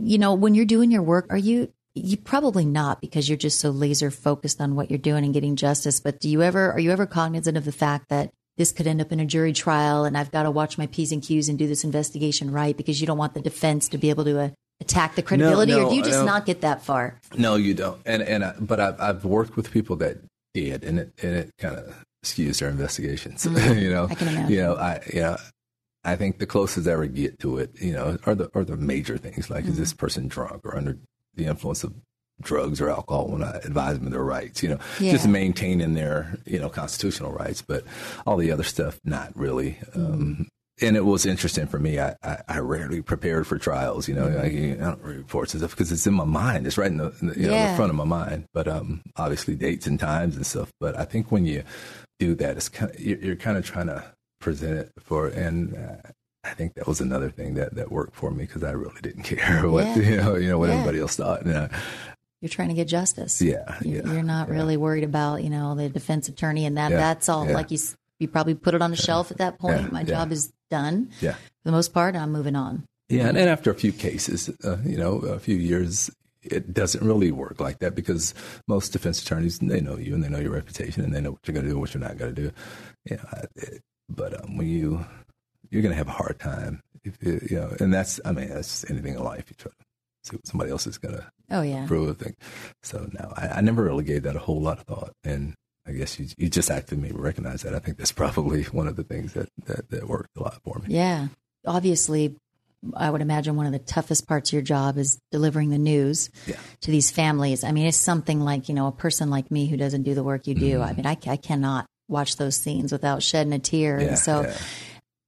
you know, when you're doing your work, are you, you probably not because you're just so laser focused on what you're doing and getting justice. But do you ever, are you ever cognizant of the fact that this could end up in a jury trial and I've got to watch my P's and Q's and do this investigation right because you don't want the defense to be able to uh, attack the credibility or no, do you just not get that far? No, you don't. And and I, but I've I've worked with people that did, and it and it kind of skews their investigations. you know, I can imagine. You know, I you know, I think the closest I ever get to it, you know, are the are the major things like is this Mm-hmm. person drunk or under the influence of drugs or alcohol when I advise them of their rights, you know, Yeah. just maintaining their, you know, constitutional rights, but all the other stuff, not really. Um, and it was interesting for me. I, I, I rarely prepared for trials, you know, Mm-hmm. like, I don't read reports and stuff because it's in my mind. It's right in the, in the, you know, the front of my mind. But um, obviously dates and times and stuff. But I think when you do that, it's kind of, you're, you're kind of trying to present it for, and uh, I think that was another thing that, that worked for me because I really didn't care what, Yeah. you know, you know, what Yeah. everybody else thought. And, uh, You're trying to get justice. yeah, You- yeah. You're not yeah. really worried about, you know, the defense attorney and that. Yeah, That's all. yeah. Like you, you probably put it on a shelf at that point. Yeah, My yeah. job is done Yeah. for the most part. I'm moving on. Yeah, and then after a few cases, uh, you know, a few years, it doesn't really work like that because most defense attorneys they know you and they know your reputation and they know what you're going to do and what you're not going to do. It, but um, when you you're going to have a hard time, if you, you know, and that's I mean that's anything in life. You try to see what somebody else is going to Oh yeah. prove a thing. So no, I, I never really gave that a whole lot of thought, and I guess you you just acted me recognize that. I think that's probably one of the things that that, that worked a lot for me. Yeah. Obviously, I would imagine one of the toughest parts of your job is delivering the news Yeah. to these families. I mean, it's something like, you know, a person like me who doesn't do the work you do. I mean, I, I cannot watch those scenes without shedding a tear. Mm-hmm. Yeah, and so, yeah.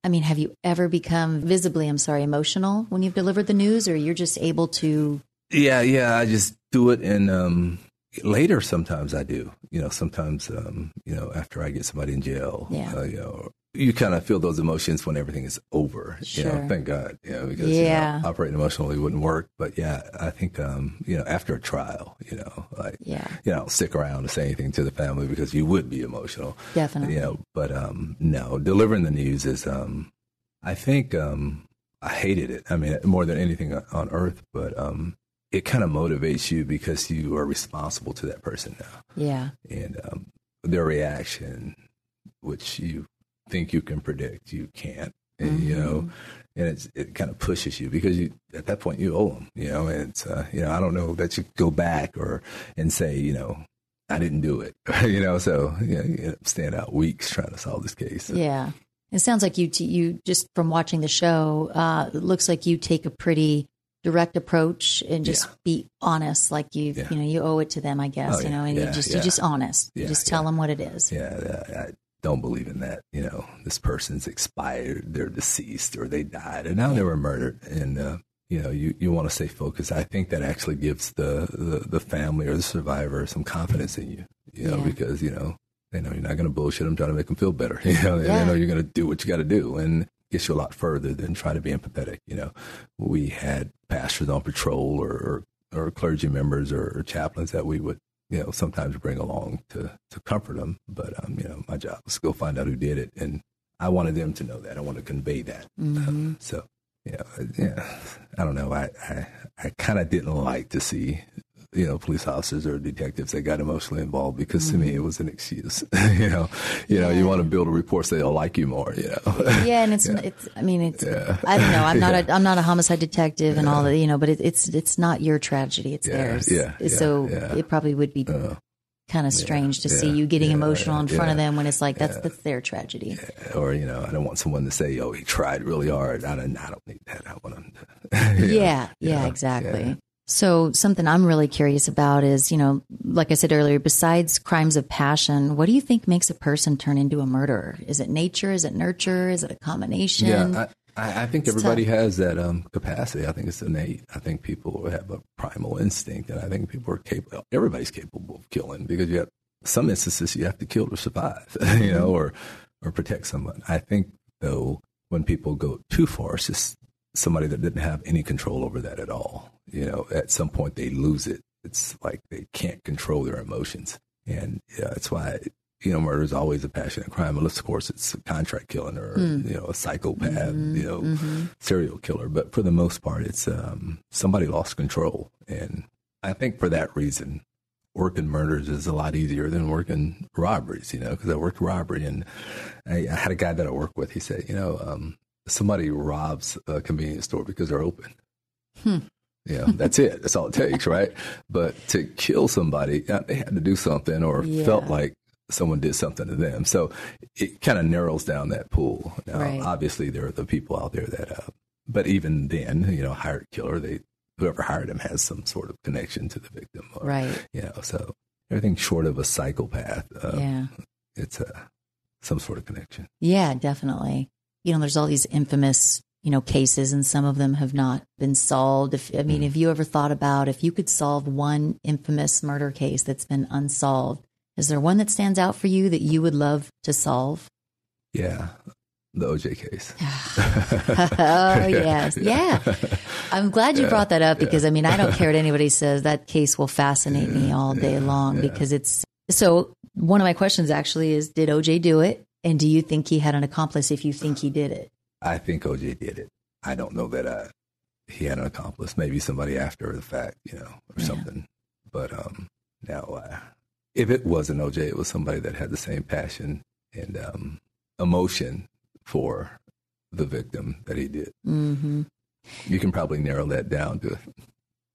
I mean, have you ever become visibly, I'm sorry, emotional when you've delivered the news or you're just able to? Yeah, yeah. I just do it, and um, later sometimes I do. You know, sometimes um, you know after I get somebody in jail. Yeah. Uh, you know, you kind of feel those emotions when everything is over. You Sure. know, thank God. You know, because Yeah. you know, operating emotionally wouldn't work. But yeah, I think um, you know after a trial, you know, like Yeah, you know, stick around to say anything to the family because you would be emotional. definitely. You know, but um, no, delivering the news is um, I think um, I hated it. I mean, more than anything on earth, but um, it kind of motivates you because you are responsible to that person now, Yeah. and um, their reaction, which you think you can predict, you can't. And, You know, and it's, it kind of pushes you because you at that point you owe them. You know, and it's uh, you know I don't know that you go back or and say you know I didn't do it. you know, so you know, you staying out weeks trying to solve this case. Yeah. It sounds like you, t- you just from watching the show, uh, it looks like you take a pretty direct approach and just Yeah. be honest. Like you, Yeah. you know, you owe it to them, I guess, Oh, you know, and you just, yeah. you're just honest. You just tell yeah. them what it is. Yeah, I, I don't believe in that. You know, this person's expired, they're deceased, or they died, and now they were murdered. And uh, you know, you, you want to stay focused. I think that actually gives the, the, the family or the survivor some confidence in you, you know, Yeah. because, you know, they know you're not going to bullshit them, trying to make them feel better. You know, Yeah. they know you're going to do what you got to do and gets you a lot further than trying to be empathetic. You know, we had pastors on patrol or, or, or clergy members or, or chaplains that we would, you know, sometimes bring along to, to comfort them. But, um, you know, my job was to go find out who did it. And I wanted them to know that. I want to convey that. Um, so, you know, yeah, I don't know. I, I, I kind of didn't like to see, you know, police officers or detectives that got emotionally involved because to me it was an excuse. you know, you know, you want to build a report so they'll like you more. You know, yeah, and it's it's. I mean, it's. I don't know. I'm not a I'm not a homicide detective and all that, you know. But it, it's it's not your tragedy. It's Yeah, theirs. yeah, yeah, so yeah. Uh, it probably would be kind of strange to see you getting yeah, emotional in front of them when it's like that's that's their tragedy. or you know, I don't want someone to say, "Oh, he tried really hard." I don't, I don't need that. I want them to. Yeah, yeah, exactly. So something I'm really curious about is, you know, like I said earlier, besides crimes of passion, what do you think makes a person turn into a murderer? Is it nature? Is it nurture? Is it a combination? Yeah, I, I think everybody has that um, capacity. I think it's innate. I think people have a primal instinct, and I think people are capable. Everybody's capable of killing because you have some instances you have to kill to survive, you know, or or protect someone. I think though, when people go too far, it's just somebody that didn't have any control over that at all. You know, at some point they lose it. It's like they can't control their emotions, and yeah, that's why you know, murder is always a passionate crime, unless of course it's a contract killing or you know a psychopath, you know, serial killer. But for the most part, it's um, somebody lost control, and I think for that reason, working murders is a lot easier than working robberies. You know, because I worked robbery, and I, I had a guy that I worked with. He said, you know, um, somebody robs a convenience store because they're open. Yeah, that's it. That's all it takes, right? But to kill somebody, uh, they had to do something or Yeah. felt like someone did something to them. So it kind of narrows down that pool. Now, Right. obviously, there are the people out there that, uh, but even then, you know, hired killer, they whoever hired him has some sort of connection to the victim, or, Right. You know, so everything short of a psychopath, uh, yeah. it's a some sort of connection. Yeah, definitely. You know, there's all these infamous, you know, cases and some of them have not been solved. If I mean, hmm. have you ever thought about if you could solve one infamous murder case that's been unsolved, is there one that stands out for you that you would love to solve? Yeah, the OJ case. oh, yes. Yeah. I'm glad you brought that up because I mean, I don't care what anybody says. That case will fascinate me all day long because it's so. One of my questions actually is Did OJ do it? And do you think he had an accomplice if you think he did it? I think OJ did it. I don't know that uh, he had an accomplice. Maybe somebody after the fact, you know, or Yeah. something. But um, now, uh, if it wasn't OJ, it was somebody that had the same passion and um, emotion for the victim that he did. hmm You can probably narrow that down to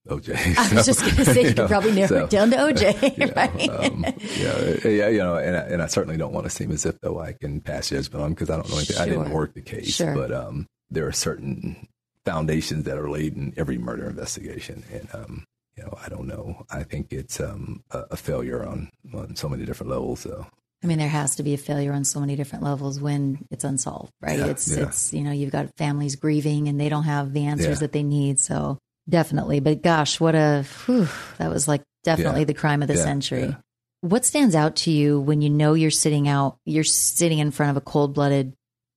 OJ. I was just going to say you you could know, probably narrow so, it down to OJ, you know, right? um, yeah, yeah, you know, and I, and I certainly don't want to seem as if though I can pass judgment on because I don't know anything. I didn't work the case, Sure. but um, there are certain foundations that are laid in every murder investigation, and um, you know, I don't know. I think it's um, a, a failure on on so many different levels. So I mean, there has to be a failure on so many different levels when it's unsolved, right? Yeah, it's yeah. it's you know you've got families grieving and they don't have the answers Yeah. that they need. So definitely, but gosh, what a whew, that was like definitely Yeah. the crime of the Yeah, century. yeah. What stands out to you when you know you're sitting out, you're sitting in front of a cold blooded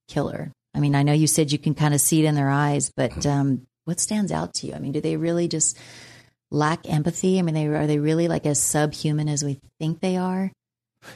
killer? I mean, I know you said you can kind of see it in their eyes, but um, what stands out to you? I mean, do they really just lack empathy? I mean, they are they really like as subhuman as we think they are?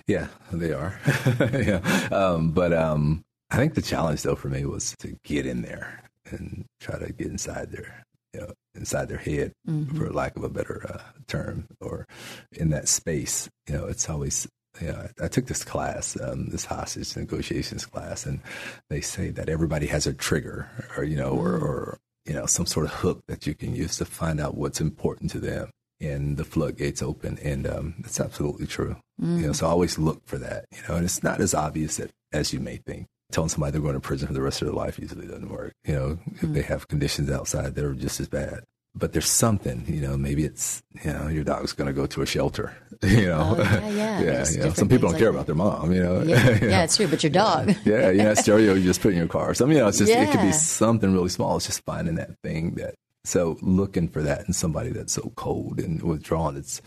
yeah, they are. yeah, um, but um, I think the challenge though for me was to get in there and try to get inside their you know inside their head Mhm. for lack of a better uh, term, or in that space. You know, it's always. You know, I, I took this class, um, this hostage negotiations class, and they say that everybody has a trigger, or you know, or, or you know, some sort of hook that you can use to find out what's important to them, and the floodgates open, and um, it's absolutely true. You know, so always look for that. You know, and it's not as obvious that, as you may think. Telling somebody they're going to prison for the rest of their life usually doesn't work. You know, if they have conditions outside that are just as bad. But there's something, you know, maybe it's, you know, your dog's going to go to a shelter, you know. Oh, yeah, yeah. yeah, you know, some people don't care like about their mom, you know. Yeah, You know? yeah, it's true. But your dog. yeah, you know, stereo you just put in your car. Some, you know, it's just, it could be something really small. It's just finding that thing that So looking for that in somebody that's so cold and withdrawn, it's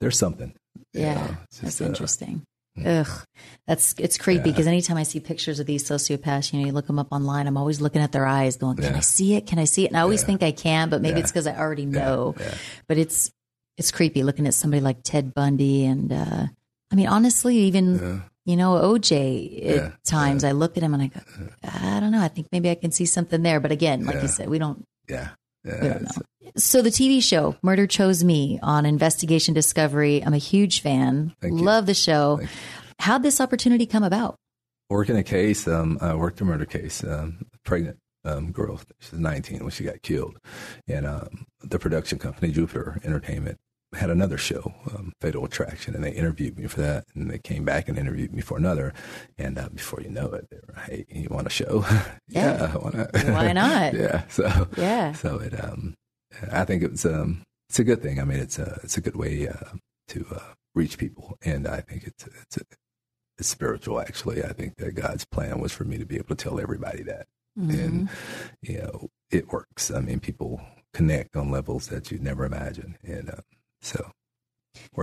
there's something. Yeah, know, it's that's uh, interesting. Ugh, that's it's creepy Yeah. because anytime I see pictures of these sociopaths, you know, you look them up online. I'm always looking at their eyes, going, "Can I see it? Can I see it?" And I always Yeah. think I can, but maybe Yeah. it's because I already know. yeah. But it's it's creepy looking at somebody like Ted Bundy, and uh, I mean, honestly, even Yeah. you know OJ. At Yeah, times, I look at him and I go, I don't know. I think maybe I can see something there. But again, like Yeah. you said, we don't Yeah. Yeah. we don't it's- know. So the TV show Murder Chose Me on Investigation Discovery, I'm a huge fan. Thank you. Love the show. How'd this opportunity come about? Working a case, um, I worked a murder case, um, pregnant um, girl. She was 19 when she got killed. And um, the production company, Jupiter Entertainment, had another show, um, Fatal Attraction, and they interviewed me for that. And they came back and interviewed me for another. And uh, before you know it, they were, hey, you want a show? Yeah. why not? Why not? yeah. So, Yeah. so it, um, I think it's, um, it's a good thing. I mean, it's a, it's a good way uh, to uh, reach people. And I think it's, it's, a, it's spiritual, actually. I think that God's plan was for me to be able to tell everybody that Mhm. and you know it works. I mean, people connect on levels that you'd never imagine, and uh, so.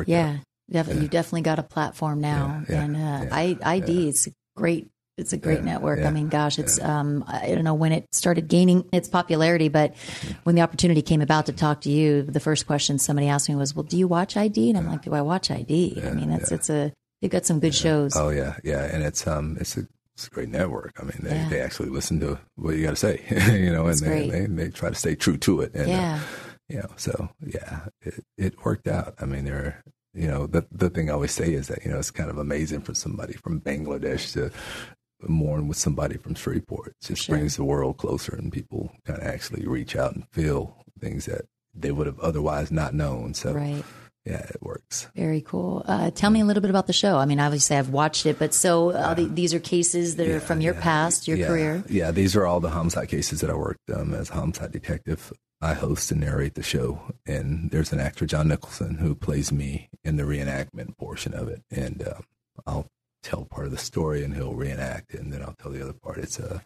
Yeah. Definitely, Yeah. you definitely got a platform now, Yeah, yeah, and uh, I, ID, a great. It's a great network. I mean, gosh, it's um, I don't know when it started gaining its popularity, but when the opportunity came about to talk to you, the first question somebody asked me was, "Well, do you watch ID?" And I'm like, "Do I watch ID?" I mean, it's it's a they've got some good shows. Oh yeah, yeah, and it's um it's a it's a great network. I mean, they, Yeah. they actually listen to what you got to say, you know, and they, they they try to stay true to it. And, uh, yeah, you know, so yeah, it, it worked out. I mean, there, you know, the the thing I always say is that you know it's kind of amazing for somebody from Bangladesh to mourn with somebody from Shreveport. It just Sure. brings the world closer, and people kind of actually reach out and feel things that they would have otherwise not known. So right. yeah, it works. Very cool. Uh, tell me a little bit about the show. I mean, obviously, I've watched it, but so uh, the, these are cases that are from your yeah, past, your yeah, career. Yeah, these are all the homicide cases that I worked um, as a homicide detective. I host and narrate the show, and there's an actor, John Nicholson, who plays me in the reenactment portion of it. And um, I'll tell part of the story, and he'll reenact, and then I'll tell the other part. It's a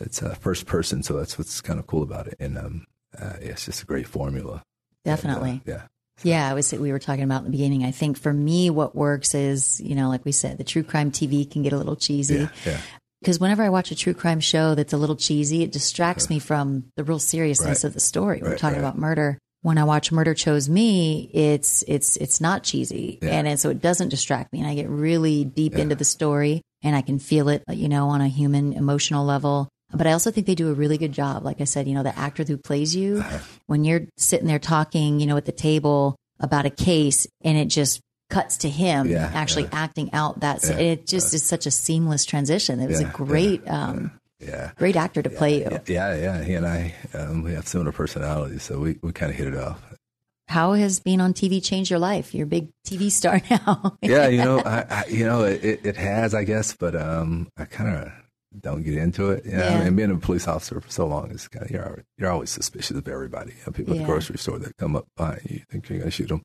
it's a first person, so that's what's kind of cool about it. And um, uh, yeah, it's just a great formula. Definitely. And, uh, yeah. Yeah, I was we were talking about in the beginning. I think for me, what works is you know, like we said, the true crime TV can get a little cheesy Yeah, yeah, because whenever I watch a true crime show that's a little cheesy, it distracts me from the real seriousness Right. of the story. We're Right, talking right. about murder. When I watch Murder Chose Me, it's it's it's not cheesy, Yeah. and, and so it doesn't distract me, and I get really deep into the story, and I can feel it, you know, on a human emotional level. But I also think they do a really good job. Like I said, you know, the actor who plays you, Uh-huh. when you're sitting there talking, you know, at the table about a case, and it just cuts to him Yeah, actually yeah. acting out that. Yeah, it just is such a seamless transition. It was a great, um, yeah. great actor to play you. Yeah, yeah, yeah. He and I, um, we have similar personalities, so we, we kind of hit it off. How has being on TV changed your life? You're a big TV star now. yeah, you know, I, I you know, it, it has, I guess, but um, I kind of don't get into it. You know? Yeah. I mean, being a police officer for so long is kind of you're always, you're always suspicious of everybody. You know, people at the grocery store that come up behind you, you think you're going to shoot them,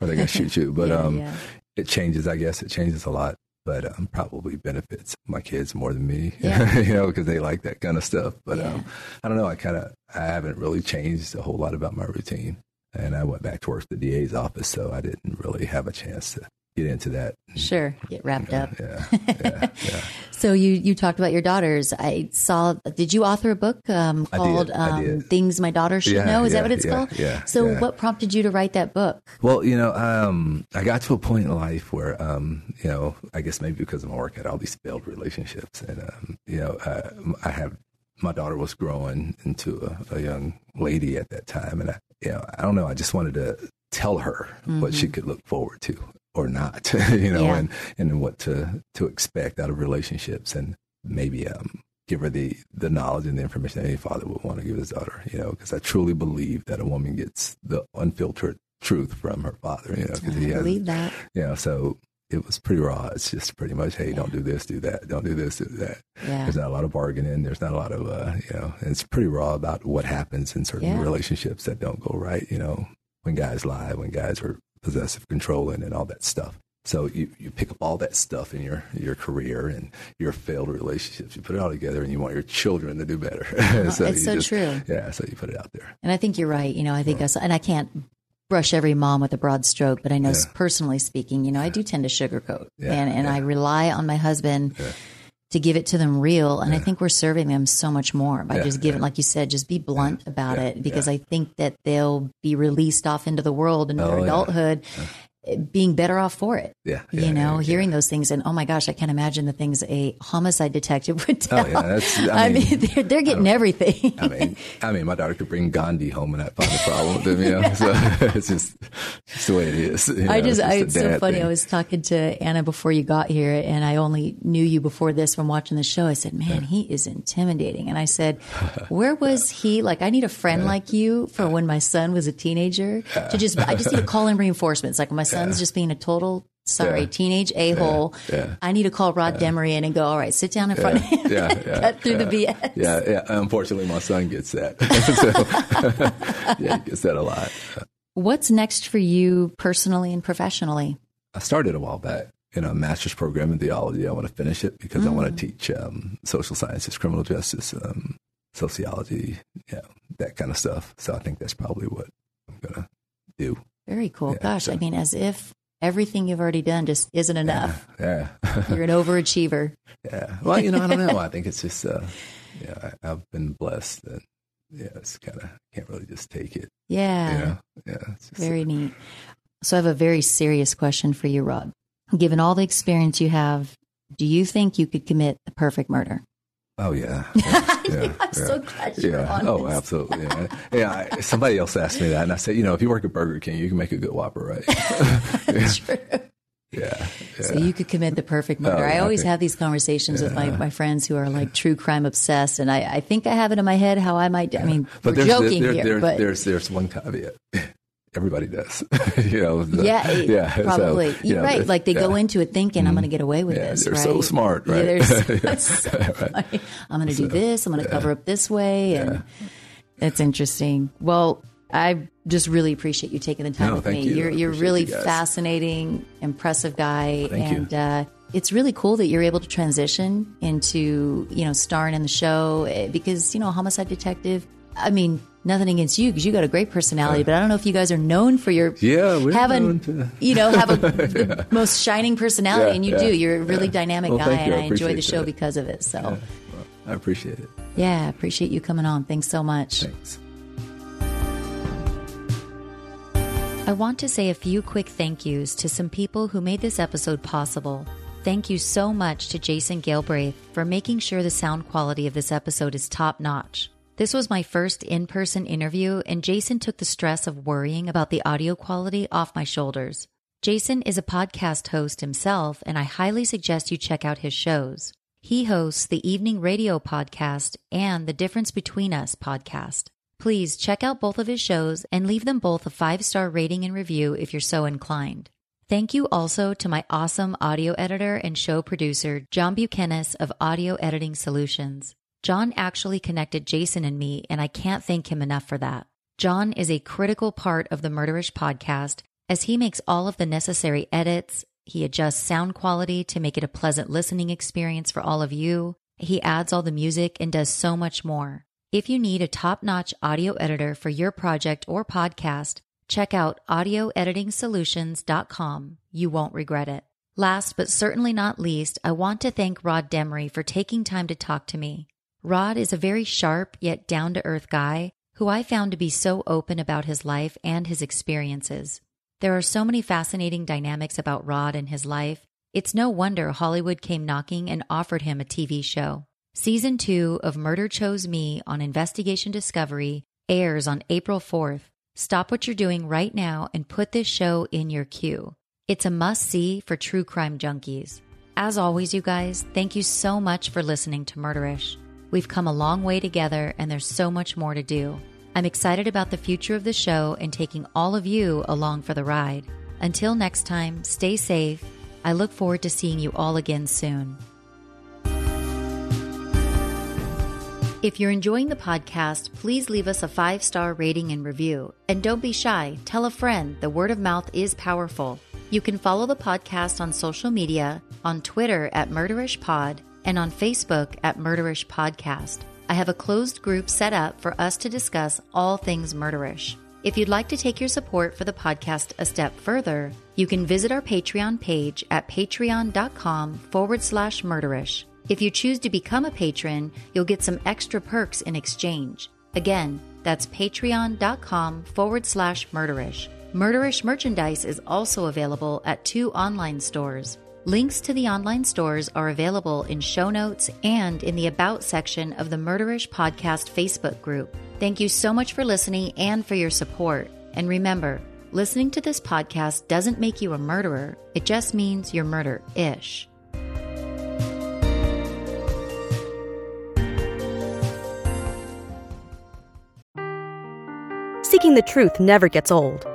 or they're going to shoot you. But Yeah, um, yeah. it changes. I guess it changes a lot. But um, probably benefits my kids more than me, Yeah. you know, because they like that kind of stuff. But Yeah. um, I don't know. I kind of I haven't really changed a whole lot about my routine, and I went back to work at the DA's office, so I didn't really have a chance to get into that. Sure, get wrapped up. Yeah, yeah, yeah. So you you talked about your daughters. I saw. Did you author a book um, did, called I um, did. "Things My Daughter Should Know"? Is that what it's called? yeah, So what prompted you to write that book? Well, you know, um, I got to a point in life where, um, you know, I guess maybe because of my work, I had all these failed relationships, and um, you know, uh, I have my daughter was growing into a, a young lady at that time, and I, you know, I don't know, I just wanted to tell her what she could look forward to or not, you know, Yeah. and and what to to expect out of relationships, and maybe um, give her the the knowledge and the information that any father would want to give his daughter, you know, because I truly believe that a woman gets the unfiltered truth from her father, you know, because he I has believe that. you know, so it was pretty raw. It's just pretty much, hey, don't do this, do that, don't do this, do that. Yeah. There's not a lot of bargaining. There's not a lot of, uh, you know, it's pretty raw about what happens in certain Yeah. relationships that don't go right. You know, when guys lie, when guys are possessive, controlling, and all that stuff. So you, you pick up all that stuff in your your career and your failed relationships. You put it all together, and you want your children to do better. so it's so just, true. Yeah, so you put it out there. And I think you're right. You know, I think us, and I can't brush every mom with a broad stroke, but I know yeah. personally speaking, you know, I do tend to sugarcoat, yeah, and and yeah. I rely on my husband to give it to them real. And yeah. I think we're serving them so much more by yeah, just giving, yeah. like you said, just be blunt about it because I think that they'll be released off into the world and oh, their adulthood being better off for it. Yeah. yeah you know, yeah, hearing yeah. those things and oh my gosh, I can't imagine the things a homicide detective would tell. Oh, yeah, that's, I, mean, I mean they're, they're getting everything. I mean, I mean, my daughter could bring Gandhi home and not find a problem with him, you know, so it's just, just the way it is. You know, I just, I, it's so funny. Thing. I was talking to Anna before you got here and I only knew you before this from watching the show. I said, man, he is intimidating. And I said, where was he? Like, I need a friend like you for when my son was a teenager to just, I just need to call in reinforcements. Like my son's just being a total sorry, yeah. teenage a hole. Yeah. Yeah. I need to call Rod Demery in and go, all right, sit down in front of him. Yeah. Cut through the BS. Yeah. Yeah. Unfortunately, my son gets that. so, yeah, he gets that a lot. What's next for you personally and professionally? I started a while back in a master's program in theology. I want to finish it because mm. I want to teach um, social sciences, criminal justice, um, sociology, yeah, that kind of stuff. So I think that's probably what I'm going to do. Very cool. Yeah, Gosh, so. I mean, as if everything you've already done just isn't enough. Yeah. yeah. You're an overachiever. Yeah. Well, you know, I don't know. I think it's just, uh, yeah, I, have been blessed and yeah, it's kind of, can't really just take it. Yeah. You know? Yeah. very uh, neat. So I have a very serious question for you, Rod. Given all the experience you have, do you think you could commit the perfect murder? Oh yeah, yeah, yeah I'm yeah. so glad you're yeah. Oh, absolutely. Yeah. yeah. I, somebody else asked me that, and I said, you know, if you work at Burger King, you can make a good Whopper, right? True. Yeah, yeah, So you could commit the perfect murder. Oh, I always okay. have these conversations yeah. with my, my friends who are like true crime obsessed, and I, I think I have it in my head how I might. I mean, but we're joking there, here, there, but there's there's one caveat everybody does. you know, the, yeah, yeah, probably. So, You're know, right. Like they yeah. go into it thinking, I'm going to mm-hmm. get away with yeah, this. They're right? so smart, right? Yeah, they're so, right. I'm going to do this. I'm going to cover up this way, and it's interesting. Well, I just really appreciate you taking the time no, with me. You. are you're, you're really you fascinating, impressive guy, thank and uh, it's really cool that you're able to transition into you know starring in the show eh, because you know homicide detective. I mean, nothing against you because you got a great personality, but I don't know if you guys are known for your yeah, having to... you know have a, the most shining personality, yeah, and you yeah, do. You're a really yeah. dynamic well, guy, and I, I enjoy the show that. because of it. So well, I appreciate it. Yeah, appreciate you coming on. Thanks so much. Thanks. I want to say a few quick thank yous to some people who made this episode possible. Thank you so much to Jason Galbraith for making sure the sound quality of this episode is top notch. This was my first in person interview, and Jason took the stress of worrying about the audio quality off my shoulders. Jason is a podcast host himself, and I highly suggest you check out his shows. He hosts the Evening Radio podcast and the Difference Between Us podcast. Please check out both of his shows and leave them both a five star rating and review if you're so inclined. Thank you also to my awesome audio editor and show producer, John Buchanan of Audio Editing Solutions. John actually connected Jason and me, and I can't thank him enough for that. John is a critical part of the Murderish podcast as he makes all of the necessary edits. He adjusts sound quality to make it a pleasant listening experience for all of you. He adds all the music and does so much more. If you need a top notch audio editor for your project or podcast, check out audioeditingsolutions.com. You won't regret it. Last but certainly not least, I want to thank Rod Demery for taking time to talk to me. Rod is a very sharp yet down to earth guy who I found to be so open about his life and his experiences. There are so many fascinating dynamics about Rod and his life. It's no wonder Hollywood came knocking and offered him a TV show. Season 2 of Murder Chose Me on Investigation Discovery airs on April 4th. Stop what you're doing right now and put this show in your queue. It's a must see for true crime junkies. As always, you guys, thank you so much for listening to Murderish. We've come a long way together, and there's so much more to do. I'm excited about the future of the show and taking all of you along for the ride. Until next time, stay safe. I look forward to seeing you all again soon. If you're enjoying the podcast, please leave us a five star rating and review. And don't be shy, tell a friend. The word of mouth is powerful. You can follow the podcast on social media, on Twitter at MurderishPod, and on Facebook at Murderish Podcast. I have a closed group set up for us to discuss all things murderish. If you'd like to take your support for the podcast a step further, you can visit our Patreon page at patreon.com forward slash murderish. If you choose to become a patron, you'll get some extra perks in exchange. Again, that's patreon.com forward slash murderish. Murderish merchandise is also available at two online stores. Links to the online stores are available in show notes and in the About section of the Murderish Podcast Facebook group. Thank you so much for listening and for your support. And remember, listening to this podcast doesn't make you a murderer, it just means you're murder ish. Seeking the truth never gets old.